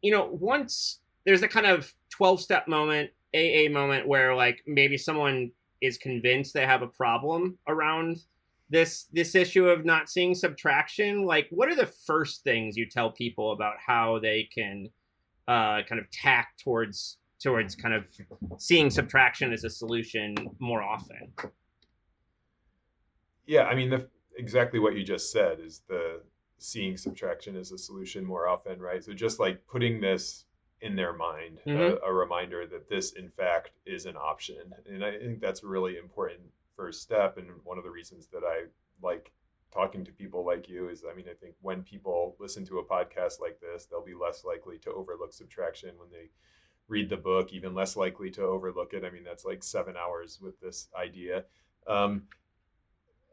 you know once there's a kind of 12 step moment aa moment where like maybe someone is convinced they have a problem around this this issue of not seeing subtraction like what are the first things you tell people about how they can uh, kind of tack towards towards kind of seeing subtraction as a solution more often Yeah, I mean, the, exactly what you just said is the seeing subtraction as a solution more often, right? So just like putting this in their mind, Mhm. a, a reminder that this, in fact, is an option. And I think that's a really important first step. And one of the reasons that I like talking to people like you is, I mean, I think when people listen to a podcast like this, they'll be less likely to overlook subtraction when they read the book, even less likely to overlook it. I mean, that's like seven hours with this idea. Um,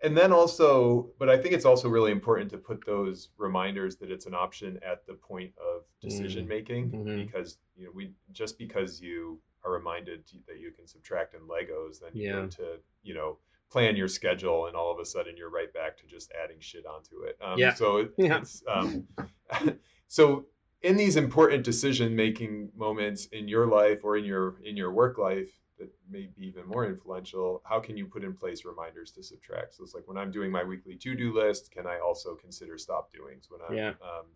and then also, but I think it's also really important to put those reminders that it's an option at the point of decision making Mhm. because you know we just because you are reminded that you can subtract in Legos, then you Yeah. go to you know plan your schedule and all of a sudden you're right back to just adding shit onto it. Um, Yeah. So it, Yeah. it's um, *laughs* so in these important decision making moments in your life or in your in your work life that may be even more influential how can you put in place reminders to subtract so it's like when i'm doing my weekly to-do list can i also consider stop doings when i'm Yeah. um,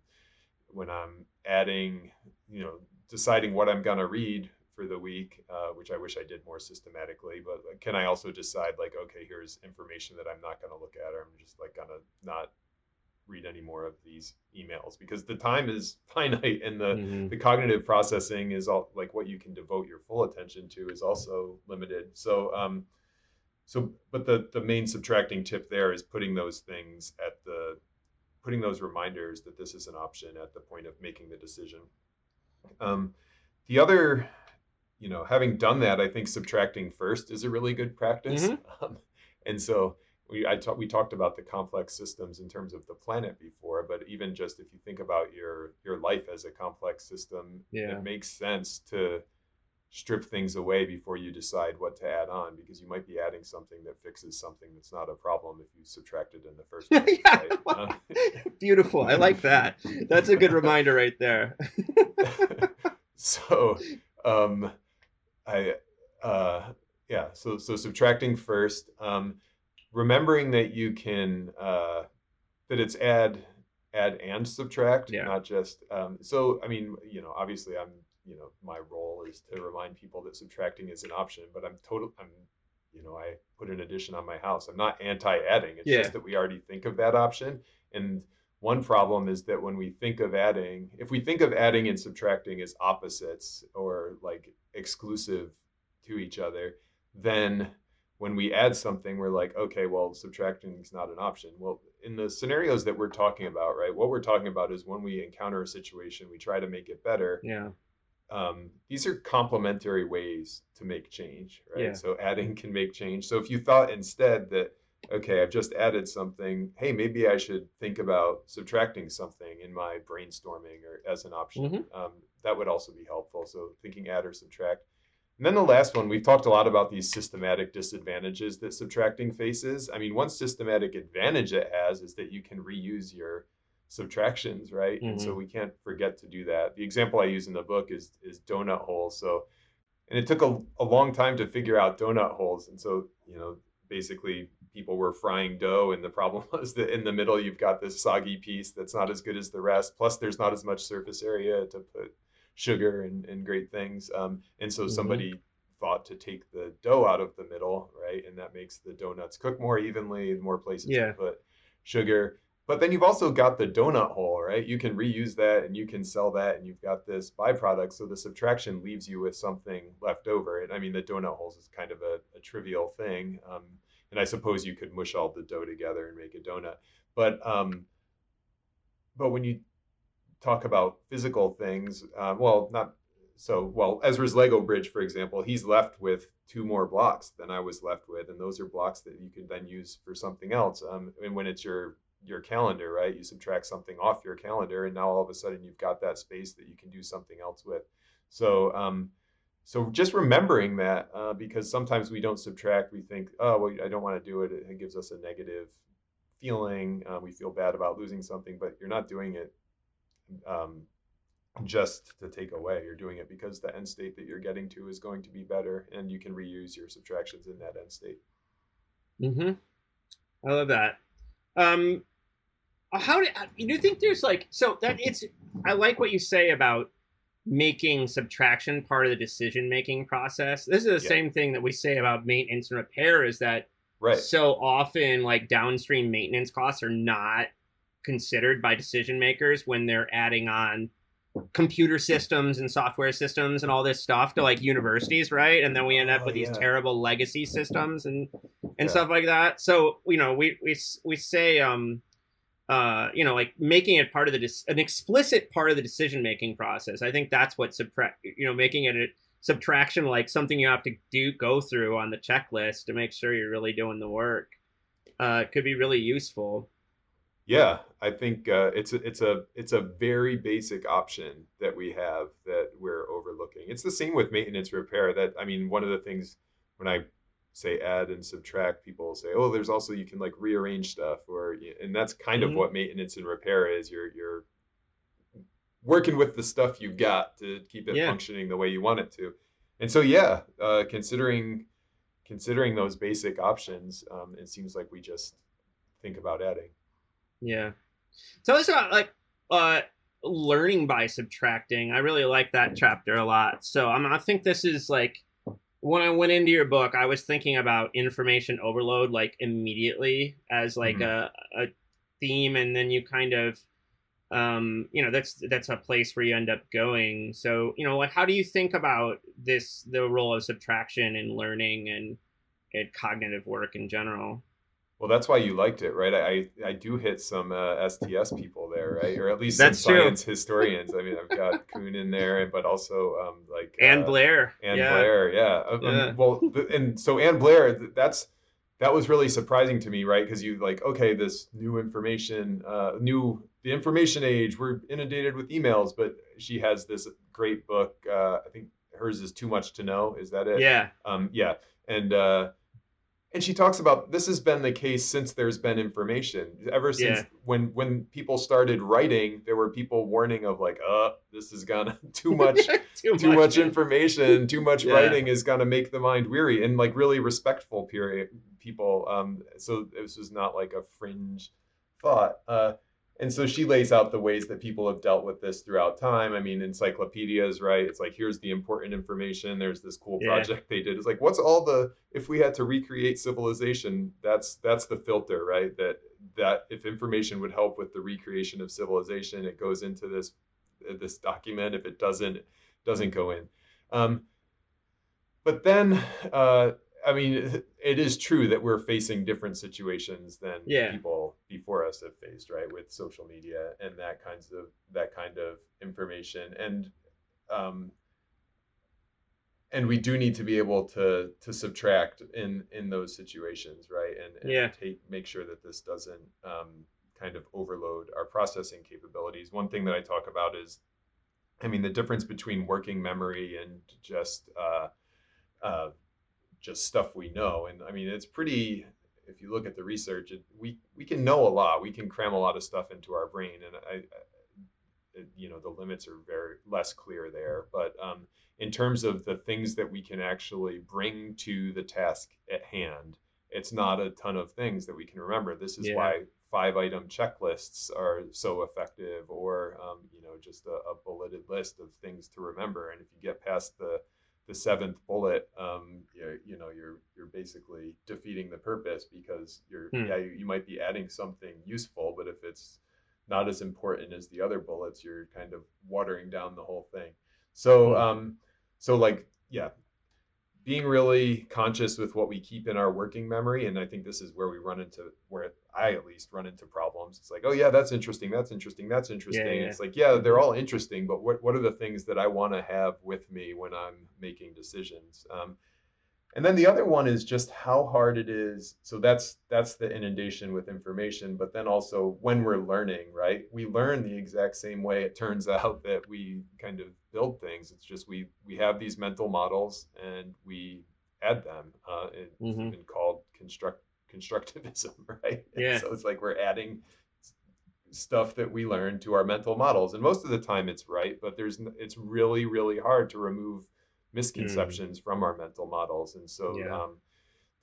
when i'm adding you know deciding what i'm going to read for the week uh, which i wish i did more systematically but can i also decide like okay here's information that i'm not going to look at or i'm just like going to not read any more of these emails because the time is *laughs* finite and the Mhm. the cognitive processing is all like what you can devote your full attention to is also limited. So um so but the the main subtracting tip there is putting those things at the putting those reminders that this is an option at the point of making the decision. Um the other you know having done that i think subtracting first is a really good practice. *laughs* Um, and so we I talk, we talked about the complex systems in terms of the planet before, but even just if you think about your your life as a complex system, Yeah. it makes sense to strip things away before you decide what to add on because you might be adding something that fixes something that's not a problem if you subtracted in the first *laughs* place. Yeah. right? *laughs* Um, *laughs* Beautiful. I like that. That's a good reminder right there. so um i uh yeah so so subtracting first um remembering that you can uh that it's add add and subtract Yeah. not just um so i mean you know obviously i'm you know my role is to remind people that subtracting is an option but i'm total i'm you know i put an addition on my house i'm not anti adding it's Yeah. just that we already think of that option and one problem is that when we think of adding, if we think of adding and subtracting as opposites or like exclusive to each other, then when we add something, we're like, okay, well, subtracting is not an option. Well, in the scenarios that we're talking about, right, what we're talking about is when we encounter a situation, we try to make it better. Yeah. Um, these are complementary ways to make change, right? Yeah. So adding can make change. So if you thought instead that okay, I've just added something. Hey, maybe I should think about subtracting something in my brainstorming or as an option. Mhm. Um, that would also be helpful. So thinking add or subtract. And then the last one, we've talked a lot about these systematic disadvantages that subtracting faces. I mean, one systematic advantage it has is that you can reuse your subtractions, right? And so mm-hmm. we can't forget to do that. The example I use in the book is is donut holes. So and it took a, a long time to figure out donut holes. And so, you know, basically people were frying dough and the problem *laughs* was that in the middle you've got this soggy piece that's not as good as the rest plus there's not as much surface area to put sugar and, and great things um, and so Mhm. somebody thought to take the dough out of the middle right and that makes the donuts cook more evenly more places Yeah. to put sugar but then you've also got the donut hole right you can reuse that and you can sell that and you've got this byproduct so the subtraction leaves you with something left over and i mean the donut holes is kind of a, a trivial thing um, and I suppose you could mush all the dough together and make a donut. But um, but when you talk about physical things, uh, well, not so well. Ezra's Lego bridge, for example, he's left with two more blocks than I was left with, and those are blocks that you can then use for something else. Um, and when it's your your calendar, right? You subtract something off your calendar, and now all of a sudden you've got that space that you can do something else with. So um, so just remembering that uh, because sometimes we don't subtract we think oh well i don't want to do it it gives us a negative feeling uh, we feel bad about losing something but you're not doing it um, just to take away you're doing it because the end state that you're getting to is going to be better and you can reuse your subtractions in that end state Mm-hmm. I love that. Um, how do you do you think there's like so that it's? I like what you say about making subtraction part of the decision making process. This is the Yeah. same thing that we say about maintenance and repair. Is that right so often like downstream maintenance costs are not considered by decision makers when they're adding on computer systems and software systems and all this stuff to like universities right? And then we end up Oh, with these terrible legacy systems and and Yeah. stuff like that. So you know we we we say um uh you know like making it part of the dis- an explicit part of the decision making process. I think that's what subtract you know making it a subtraction like something you have to do go through on the checklist to make sure you're really doing the work uh could be really useful Yeah, I think uh, it's a, it's a it's a very basic option that we have that we're overlooking. It's the same with maintenance repair. That I mean, one of the things when I say add and subtract, people say, "Oh, there's also you can like rearrange stuff," or and that's kind Mhm. of what maintenance and repair is. You're you're working with the stuff you've got to keep it Yeah. functioning the way you want it to. And so, yeah, uh, considering considering those basic options, um, it seems like we just think about adding. Yeah. Tell us about like uh learning by subtracting. I really like that chapter a lot. So I'm I think this is like when I went into your book, I was thinking about information overload like immediately as like a a theme and then you kind of um you know that's that's a place where you end up going. So, you know, like how do you think about this the role of subtraction in learning and and cognitive work in general? Well, that's why you liked it, right? I I do hit some uh, STS people there, right? Or at least That's some true. science historians. I mean, I've got Kuhn in there, but also um, like Ann uh, Blair. Ann yeah. Blair, yeah. Um, Well, th- and so Ann Blair, th- that's that was really surprising to me, right? Because you like, okay, this new information, uh, new the information age, we're inundated with emails, but she has this great book. Uh, I think hers is Too Much to Know. Is that it? Yeah. Um, yeah. And uh, and she talks about this has been the case since there's been information ever since Yeah. when when people started writing there were people warning of like uh this is gonna *laughs* too much *laughs* too, too much man. information too much Yeah. writing is gonna make the mind weary and like really respectful period people um so this was not like a fringe thought uh and so she lays out the ways that people have dealt with this throughout time. I mean, encyclopedias, right? It's like here's the important information. There's this cool Yeah. project they did. It's like what's all the if we had to recreate civilization, that's that's the filter, right? That that if information would help with the recreation of civilization, it goes into this this document. If it doesn't, it doesn't go in. Um, but then, uh, I mean, it is true that we're facing different situations than Yeah. people before us have faced, right? With social media and that kinds of that kind of information, and um, and we do need to be able to to subtract in in those situations, right? And, and Yeah. take make sure that this doesn't um, kind of overload our processing capabilities. One thing that I talk about is, I mean, the difference between working memory and just uh, uh, just stuff we know. And I mean, it's pretty. If you look at the research, it, we we can know a lot. We can cram a lot of stuff into our brain, and I, I it- you know, the limits are very less clear there. But um, in terms of the things that we can actually bring to the task at hand, it's not a ton of things that we can remember. This is Yeah. why five item checklists are so effective, or um, you know, just a, a bulleted list of things to remember. And if you get past the the seventh bullet, um, you, you know, you're you're basically defeating the purpose because you're Hmm. yeah, you, you might be adding something useful, but if it's not as important as the other bullets, you're kind of watering down the whole thing. So Hmm. um, so like yeah, being really conscious with what we keep in our working memory, and I think this is where we run into where I at least run into problems. It's like, oh yeah, that's interesting, that's interesting, that's interesting. yeah. It's like, yeah, they're all interesting, but what what are the things that I want to have with me when I'm making decisions? Um, and then the other one is just how hard it is. So that's that's the inundation with information, but then also when we're learning, right? We learn the exact same way. It turns *laughs* out that we kind of build things. It's just we we have these mental models and we add them. Uh, it's Mhm. been called construct constructivism, *laughs* right? And Yeah. so it's like we're adding stuff that we learn to our mental models, and most of the time it's right, but there's it's really really hard to remove misconceptions from our mental models. And so Yeah. um,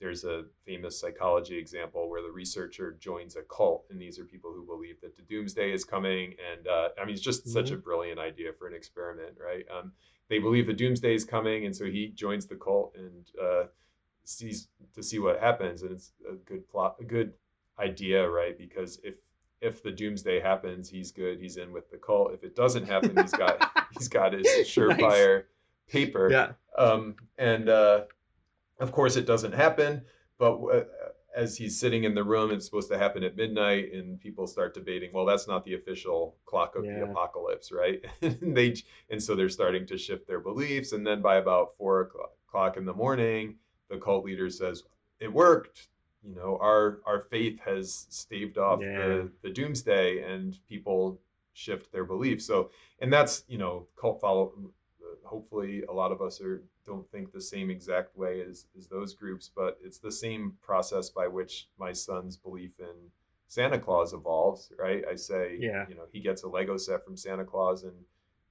there's a famous psychology example where the researcher joins a cult, and these are people who believe that the doomsday is coming. And uh, I mean, it's just such a brilliant idea for an experiment, right? Um, they believe the doomsday is coming, and so he joins the cult and uh, sees to see what happens. And it's a good plot, a good idea, right? Because if if the doomsday happens, he's good. He's in with the cult. If it doesn't happen, he's got *laughs* he's got his surefire paper. Yeah. Um, and uh, of course, it doesn't happen. But uh, as he's sitting in the room, it's supposed to happen at midnight, and people start debating. Well, that's not the official clock of the apocalypse, right? *laughs* and they and so they're starting to shift their beliefs. And then by about four o'clock- o'clock in the morning, the cult leader says, "It worked." You know, our our faith has staved off Yeah. the, the doomsday, and people shift their beliefs. So, and that's you know, cult follow hopefully a lot of us are don't think the same exact way as as those groups but it's the same process by which my son's belief in santa claus evolves right? I say Yeah. you know he gets a lego set from santa claus and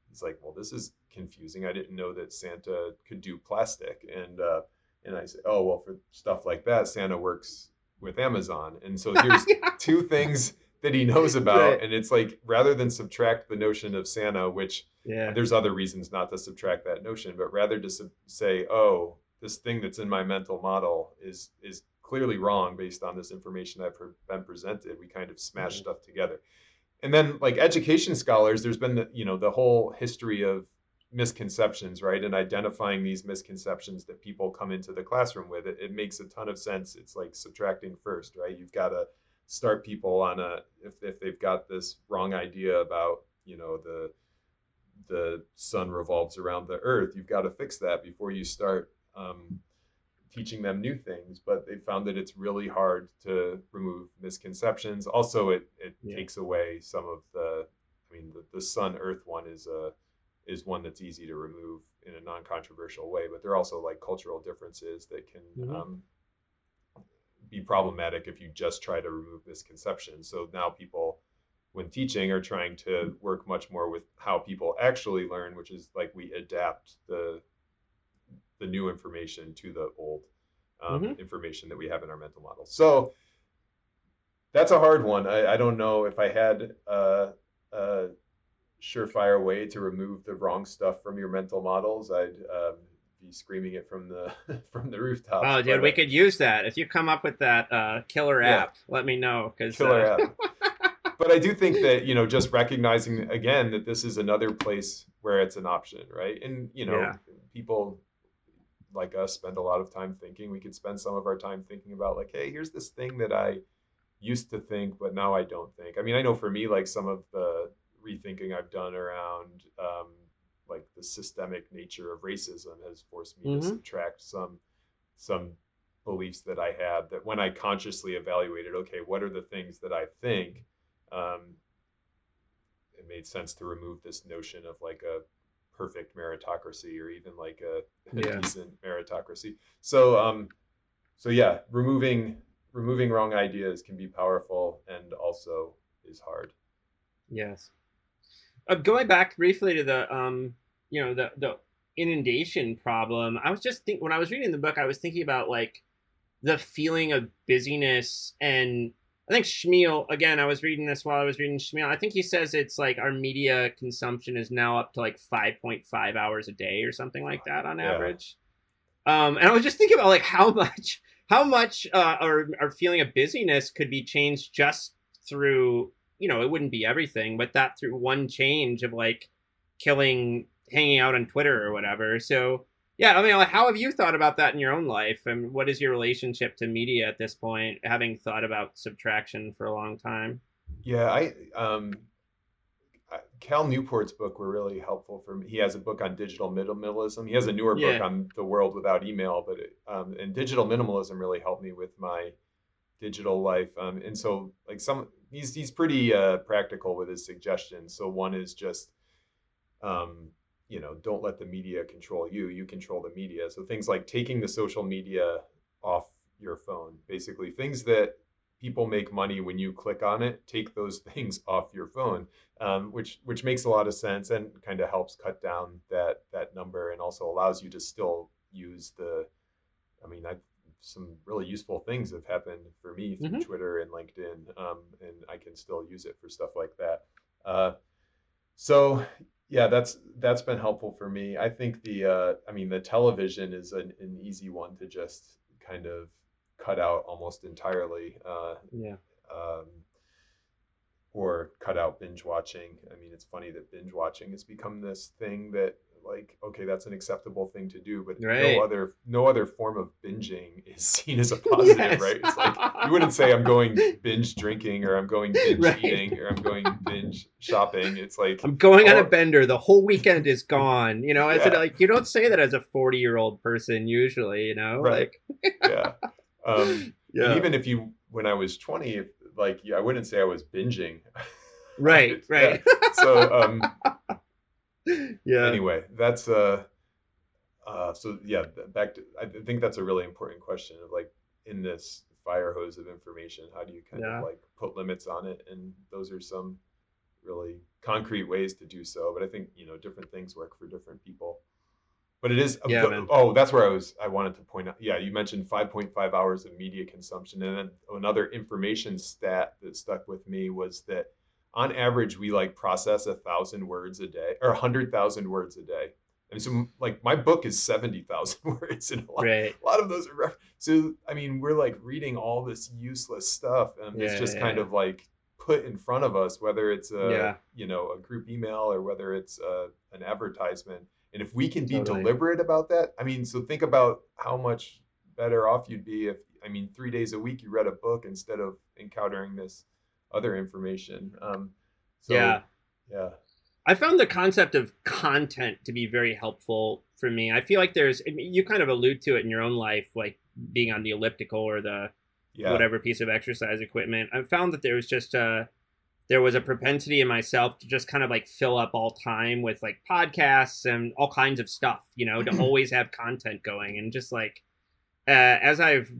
he's like well this is confusing. I didn't know that santa could do plastic. And uh and i say oh well for stuff like that santa works with amazon. And so *laughs* here's two things that he knows *laughs* about Right. and it's like rather than subtract the notion of santa which Yeah. there's other reasons not to subtract that notion, but rather to sub- say, oh, this thing that's in my mental model is is clearly wrong based on this information I've been presented. We kind of smash Mhm. stuff together, and then like education scholars, there's been the, you know the whole history of misconceptions, right, and identifying these misconceptions that people come into the classroom with. It, it makes a ton of sense. It's like subtracting first, right? You've got to start people on a if if they've got this wrong idea about you know the the sun revolves around the earth you've got to fix that before you start um, teaching them new things, but they found that it's really hard to remove misconceptions. Also, it it Yeah. takes away some of the. I mean, the, the Sun Earth one is a is one that's easy to remove in a non-controversial way, but there are also like cultural differences that can Mhm. um, be problematic if you just try to remove misconceptions. So now people, when teaching, are trying to work much more with how people actually learn, which is like we adapt the the new information to the old um, Mhm. information that we have in our mental model. So that's a hard one. I, I don't know if I had a, a surefire way to remove the wrong stuff from your mental models. I'd um, be screaming it from the *laughs* from the rooftops. Oh, dude, but, we uh, could use that. If you come up with that uh, killer Yeah. app, let me know. Because killer uh, app. *laughs* but I do think that you know just recognizing again that this is another place where it's an option, right? And you know, Yeah. people like us spend a lot of time thinking. We could spend some of our time thinking about like, hey, here's this thing that I used to think, but now I don't think. I mean, I know for me, like some of the rethinking I've done around um, like the systemic nature of racism has forced me Mhm. to subtract some some beliefs that I had that when I consciously evaluated, okay, what are the things that I think, um, it made sense to remove this notion of like a perfect meritocracy or even like a, a Yeah. *laughs* decent meritocracy. So, um, so yeah, removing removing wrong ideas can be powerful and also is hard. Yes. Uh, going back briefly to the um, you know, the the inundation problem. I was just think when I was reading the book, I was thinking about like the feeling of busyness and I think Smil again. I was reading this while I was reading Smil. I think he says it's like our media consumption is now up to like five point five hours a day or something like that on Yeah. average. Um, and I was just thinking about like how much how much uh, our our feeling of busyness could be changed just through you know it wouldn't be everything, but that through one change of like killing hanging out on Twitter or whatever. So yeah, I mean, like, how have you thought about that in your own life, and what is your relationship to media at this point? Having thought about subtraction for a long time. Yeah, I um, Cal Newport's book were really helpful for me. He has a book on digital minimalism. He has a newer book Yeah. on the world without email, but it, um, and digital minimalism really helped me with my digital life. Um, and so, like some, he's he's pretty uh, practical with his suggestions. So one is just, um, you know, don't let the media control you. You control the media. So things like taking the social media off your phone, basically things that people make money when you click on it. Take those *laughs* things off your phone, um, which which makes a lot of sense and kind of helps cut down that that number and also allows you to still use the. I mean, I some really useful things have happened for me through Mhm. Twitter and LinkedIn, um, and I can still use it for stuff like that. Uh, so yeah, that's that's been helpful for me. I think the uh, I mean the television is an, an easy one to just kind of cut out almost entirely, uh, Yeah. um, or cut out binge watching. I mean, it's funny that binge watching has become this thing that like okay that's an acceptable thing to do but Right. no other no other form of binging *laughs* is seen as a *laughs* positive Yes. right it's like you wouldn't say i'm going binge drinking or i'm going *laughs* binge Right. eating or i'm going binge shopping it's like I'm going on a Oh. bender. The whole weekend is gone. You know, as it, like you don't say that as a 40 year old person usually. You know, Right. like yeah um yeah, even if you when i was 20 if, like yeah, i wouldn't say i was binging right, right. so um yeah. anyway that's uh uh so yeah back to i think that's a really important question of like in this fire hose of information how do you kind Yeah. of like put limits on it and those are some really concrete ways to do so but i think you know different things work for different people but it is Yeah, but- oh that's where i was i wanted to point out yeah you mentioned 5.5 hours of media consumption and then another information stat that stuck with me was that on average we like process a thousand words a day or a hundred thousand words a day and so like my book is 70,000 *laughs* words and a lot, Right. a lot of those are ref- so i mean we're like reading all this useless stuff and it's just yeah, kind yeah. of like put in front of us whether it's a Yeah. you know a group email or whether it's a, an advertisement and if we can be Totally. deliberate about that i mean so think about how much better off you'd be if i mean three days a week you read a book instead of encountering this other information um so Yeah. yeah I found the concept of content to be very helpful for me. I feel like there's you kind of allude to it in your own life, like being on the elliptical or the yeah. whatever piece of exercise equipment. I found that there was just a there was a propensity in myself to just kind of like fill up all time with like podcasts and all kinds of stuff, you know, to *clears throat* always have content going and just like uh, as I've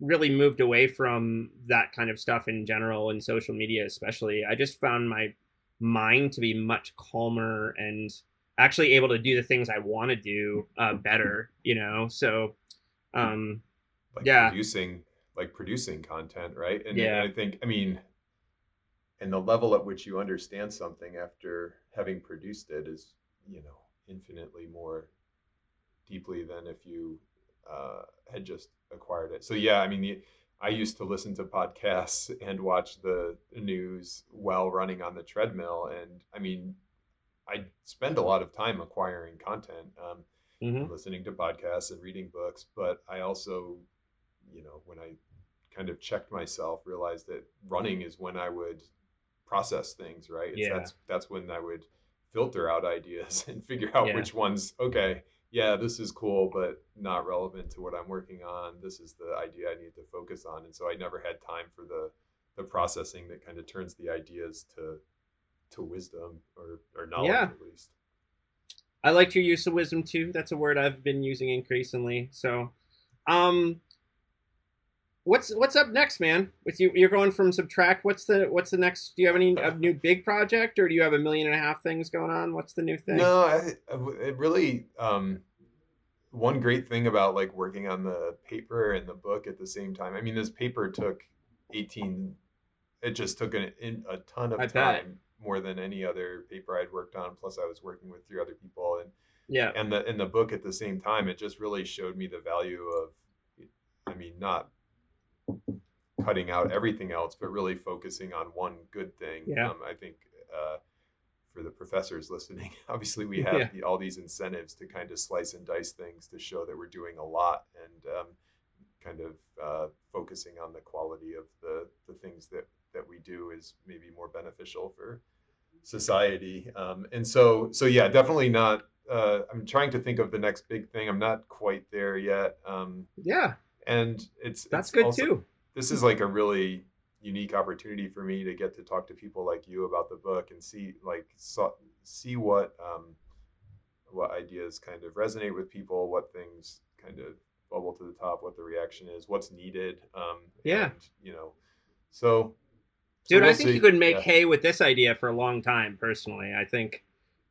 really moved away from that kind of stuff in general and social media especially, I just found my mind to be much calmer and actually able to do the things I want to do uh, *laughs* better, you know. So um like yeah. producing like producing content, right? And, yeah. I think I mean and the level at which you understand something after having produced it is, you know, infinitely more deeply than if you uh, had just acquired it. So yeah, I mean, the, I used to listen to podcasts *laughs* and watch the news while running on the treadmill, and I mean, I spend a lot of time acquiring content, um, mm-hmm. listening to podcasts and reading books. But I also, you know, when I kind of checked myself, realized that running is when I would process things. Right? It's, yeah. That's that's when I would filter out *laughs* ideas and figure out Yeah. which ones. Okay, yeah, this is cool, but not relevant to what I'm working on. This is the idea I need to focus on. And so I never had time for the the processing that kind of turns the ideas to to wisdom or, or knowledge Yeah. at least. I liked your use of wisdom too. That's a word I've been using increasingly. So, um, what's what's up next, man? With you, you're going from subtract. What's the what's the next? Do you have any a new big project, or do you have a million and a half things going on? What's the new thing? No, I, it really um, one great thing about like working on the paper and the book at the same time. I mean, this paper took 18. It just took an, in, a ton of I bet. time more than any other paper I'd worked on. Plus, I was working with three other people, and Yeah, and the in the book at the same time, it just really showed me the value of, I mean, not cutting out everything else, but really focusing on one good thing. Yeah. Um, I think uh, for the professors listening, *laughs* obviously we have Yeah. the, all these incentives to kind of slice and dice things to show that we're doing a lot and um, kind of uh, focusing on the quality of the the things that that we do is maybe more beneficial for society. Um, and so so yeah, definitely not. Uh, I'm trying to think of the next big thing. I'm not quite there yet. Um, yeah, and it's that's it's good also- too. This is like a really unique opportunity for me to get to talk to people like you about the book and see like so, see what um, what ideas kind of resonate with people, what things kind of bubble to the top, what the reaction is, what's needed. Um, Yeah. and, you know, so. Dude, I we'll think see. you could make Yeah. hay with this idea for a long time. Personally, I think.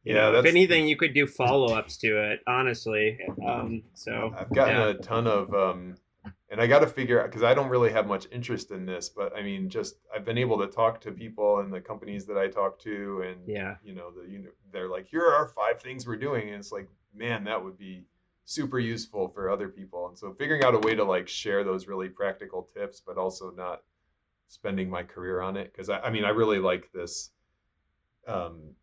you Yeah, know, if anything, you could do *laughs* follow-ups to it. Honestly, um, so I've gotten yeah. a ton of, um, and I got to figure out because I don't really have much interest in this, but I mean, just I've been able to talk to people and the companies that I talk to, and Yeah. you know, the you know, they're like, here are five things we're doing, and it's like, man, that would be super useful for other people. And so figuring out a way to like share those really practical tips, but also not spending my career on it because I, I mean, I really like this. Um,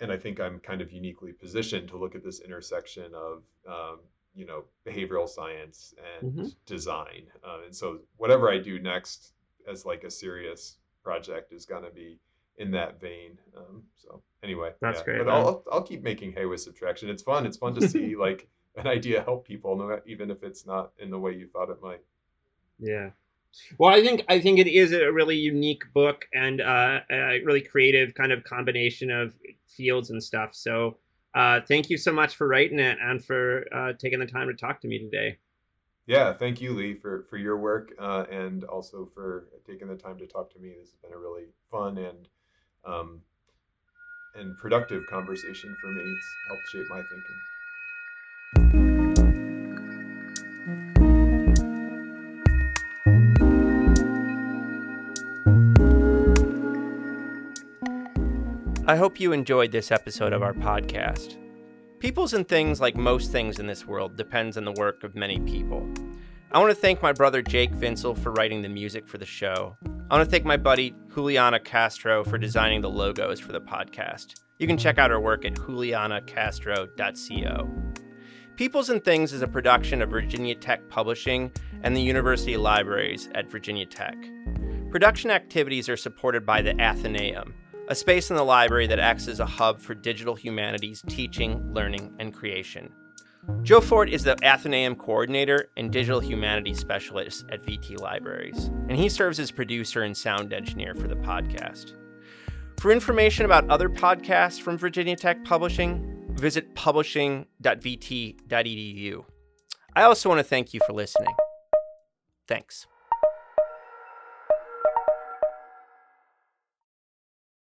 and I think I'm kind of uniquely positioned to look at this intersection of, um, you know, behavioral science and Mhm. design. Uh, and so whatever I do next as like a serious project is going to be in that vein. Um, so anyway, That's yeah. great, But man. I'll, I'll keep making hay with subtraction. It's fun. It's fun to see *laughs* like an idea help people, no, even if it's not in the way you thought it might. Yeah. Well, I think I think it is a really unique book and uh, a really creative kind of combination of fields and stuff. So, uh, thank you so much for writing it and for uh, taking the time to talk to me today. Yeah, thank you, Lee, for for your work uh, and also for taking the time to talk to me. This has been a really fun and um, and productive conversation for me. It's helped shape my thinking. I hope you enjoyed this episode of our podcast. Peoples and things, like most things in this world, depends on the work of many people. I want to thank my brother Jake Vinsel for writing the music for the show. I want to thank my buddy Juliana Castro for designing the logos for the podcast. You can check out her work at julianacastro.co. Peoples and Things is a production of Virginia Tech Publishing and the University Libraries at Virginia Tech. Production activities are supported by the Athenaeum, a space in the library that acts as a hub for digital humanities teaching, learning, and creation. Joe Forte is the Athenaeum coordinator and digital humanities specialist at VT Libraries, and he serves as producer and sound engineer for the podcast. For information about other podcasts from Virginia Tech Publishing, visit publishing.vt.edu. I also want to thank you for listening. Thanks.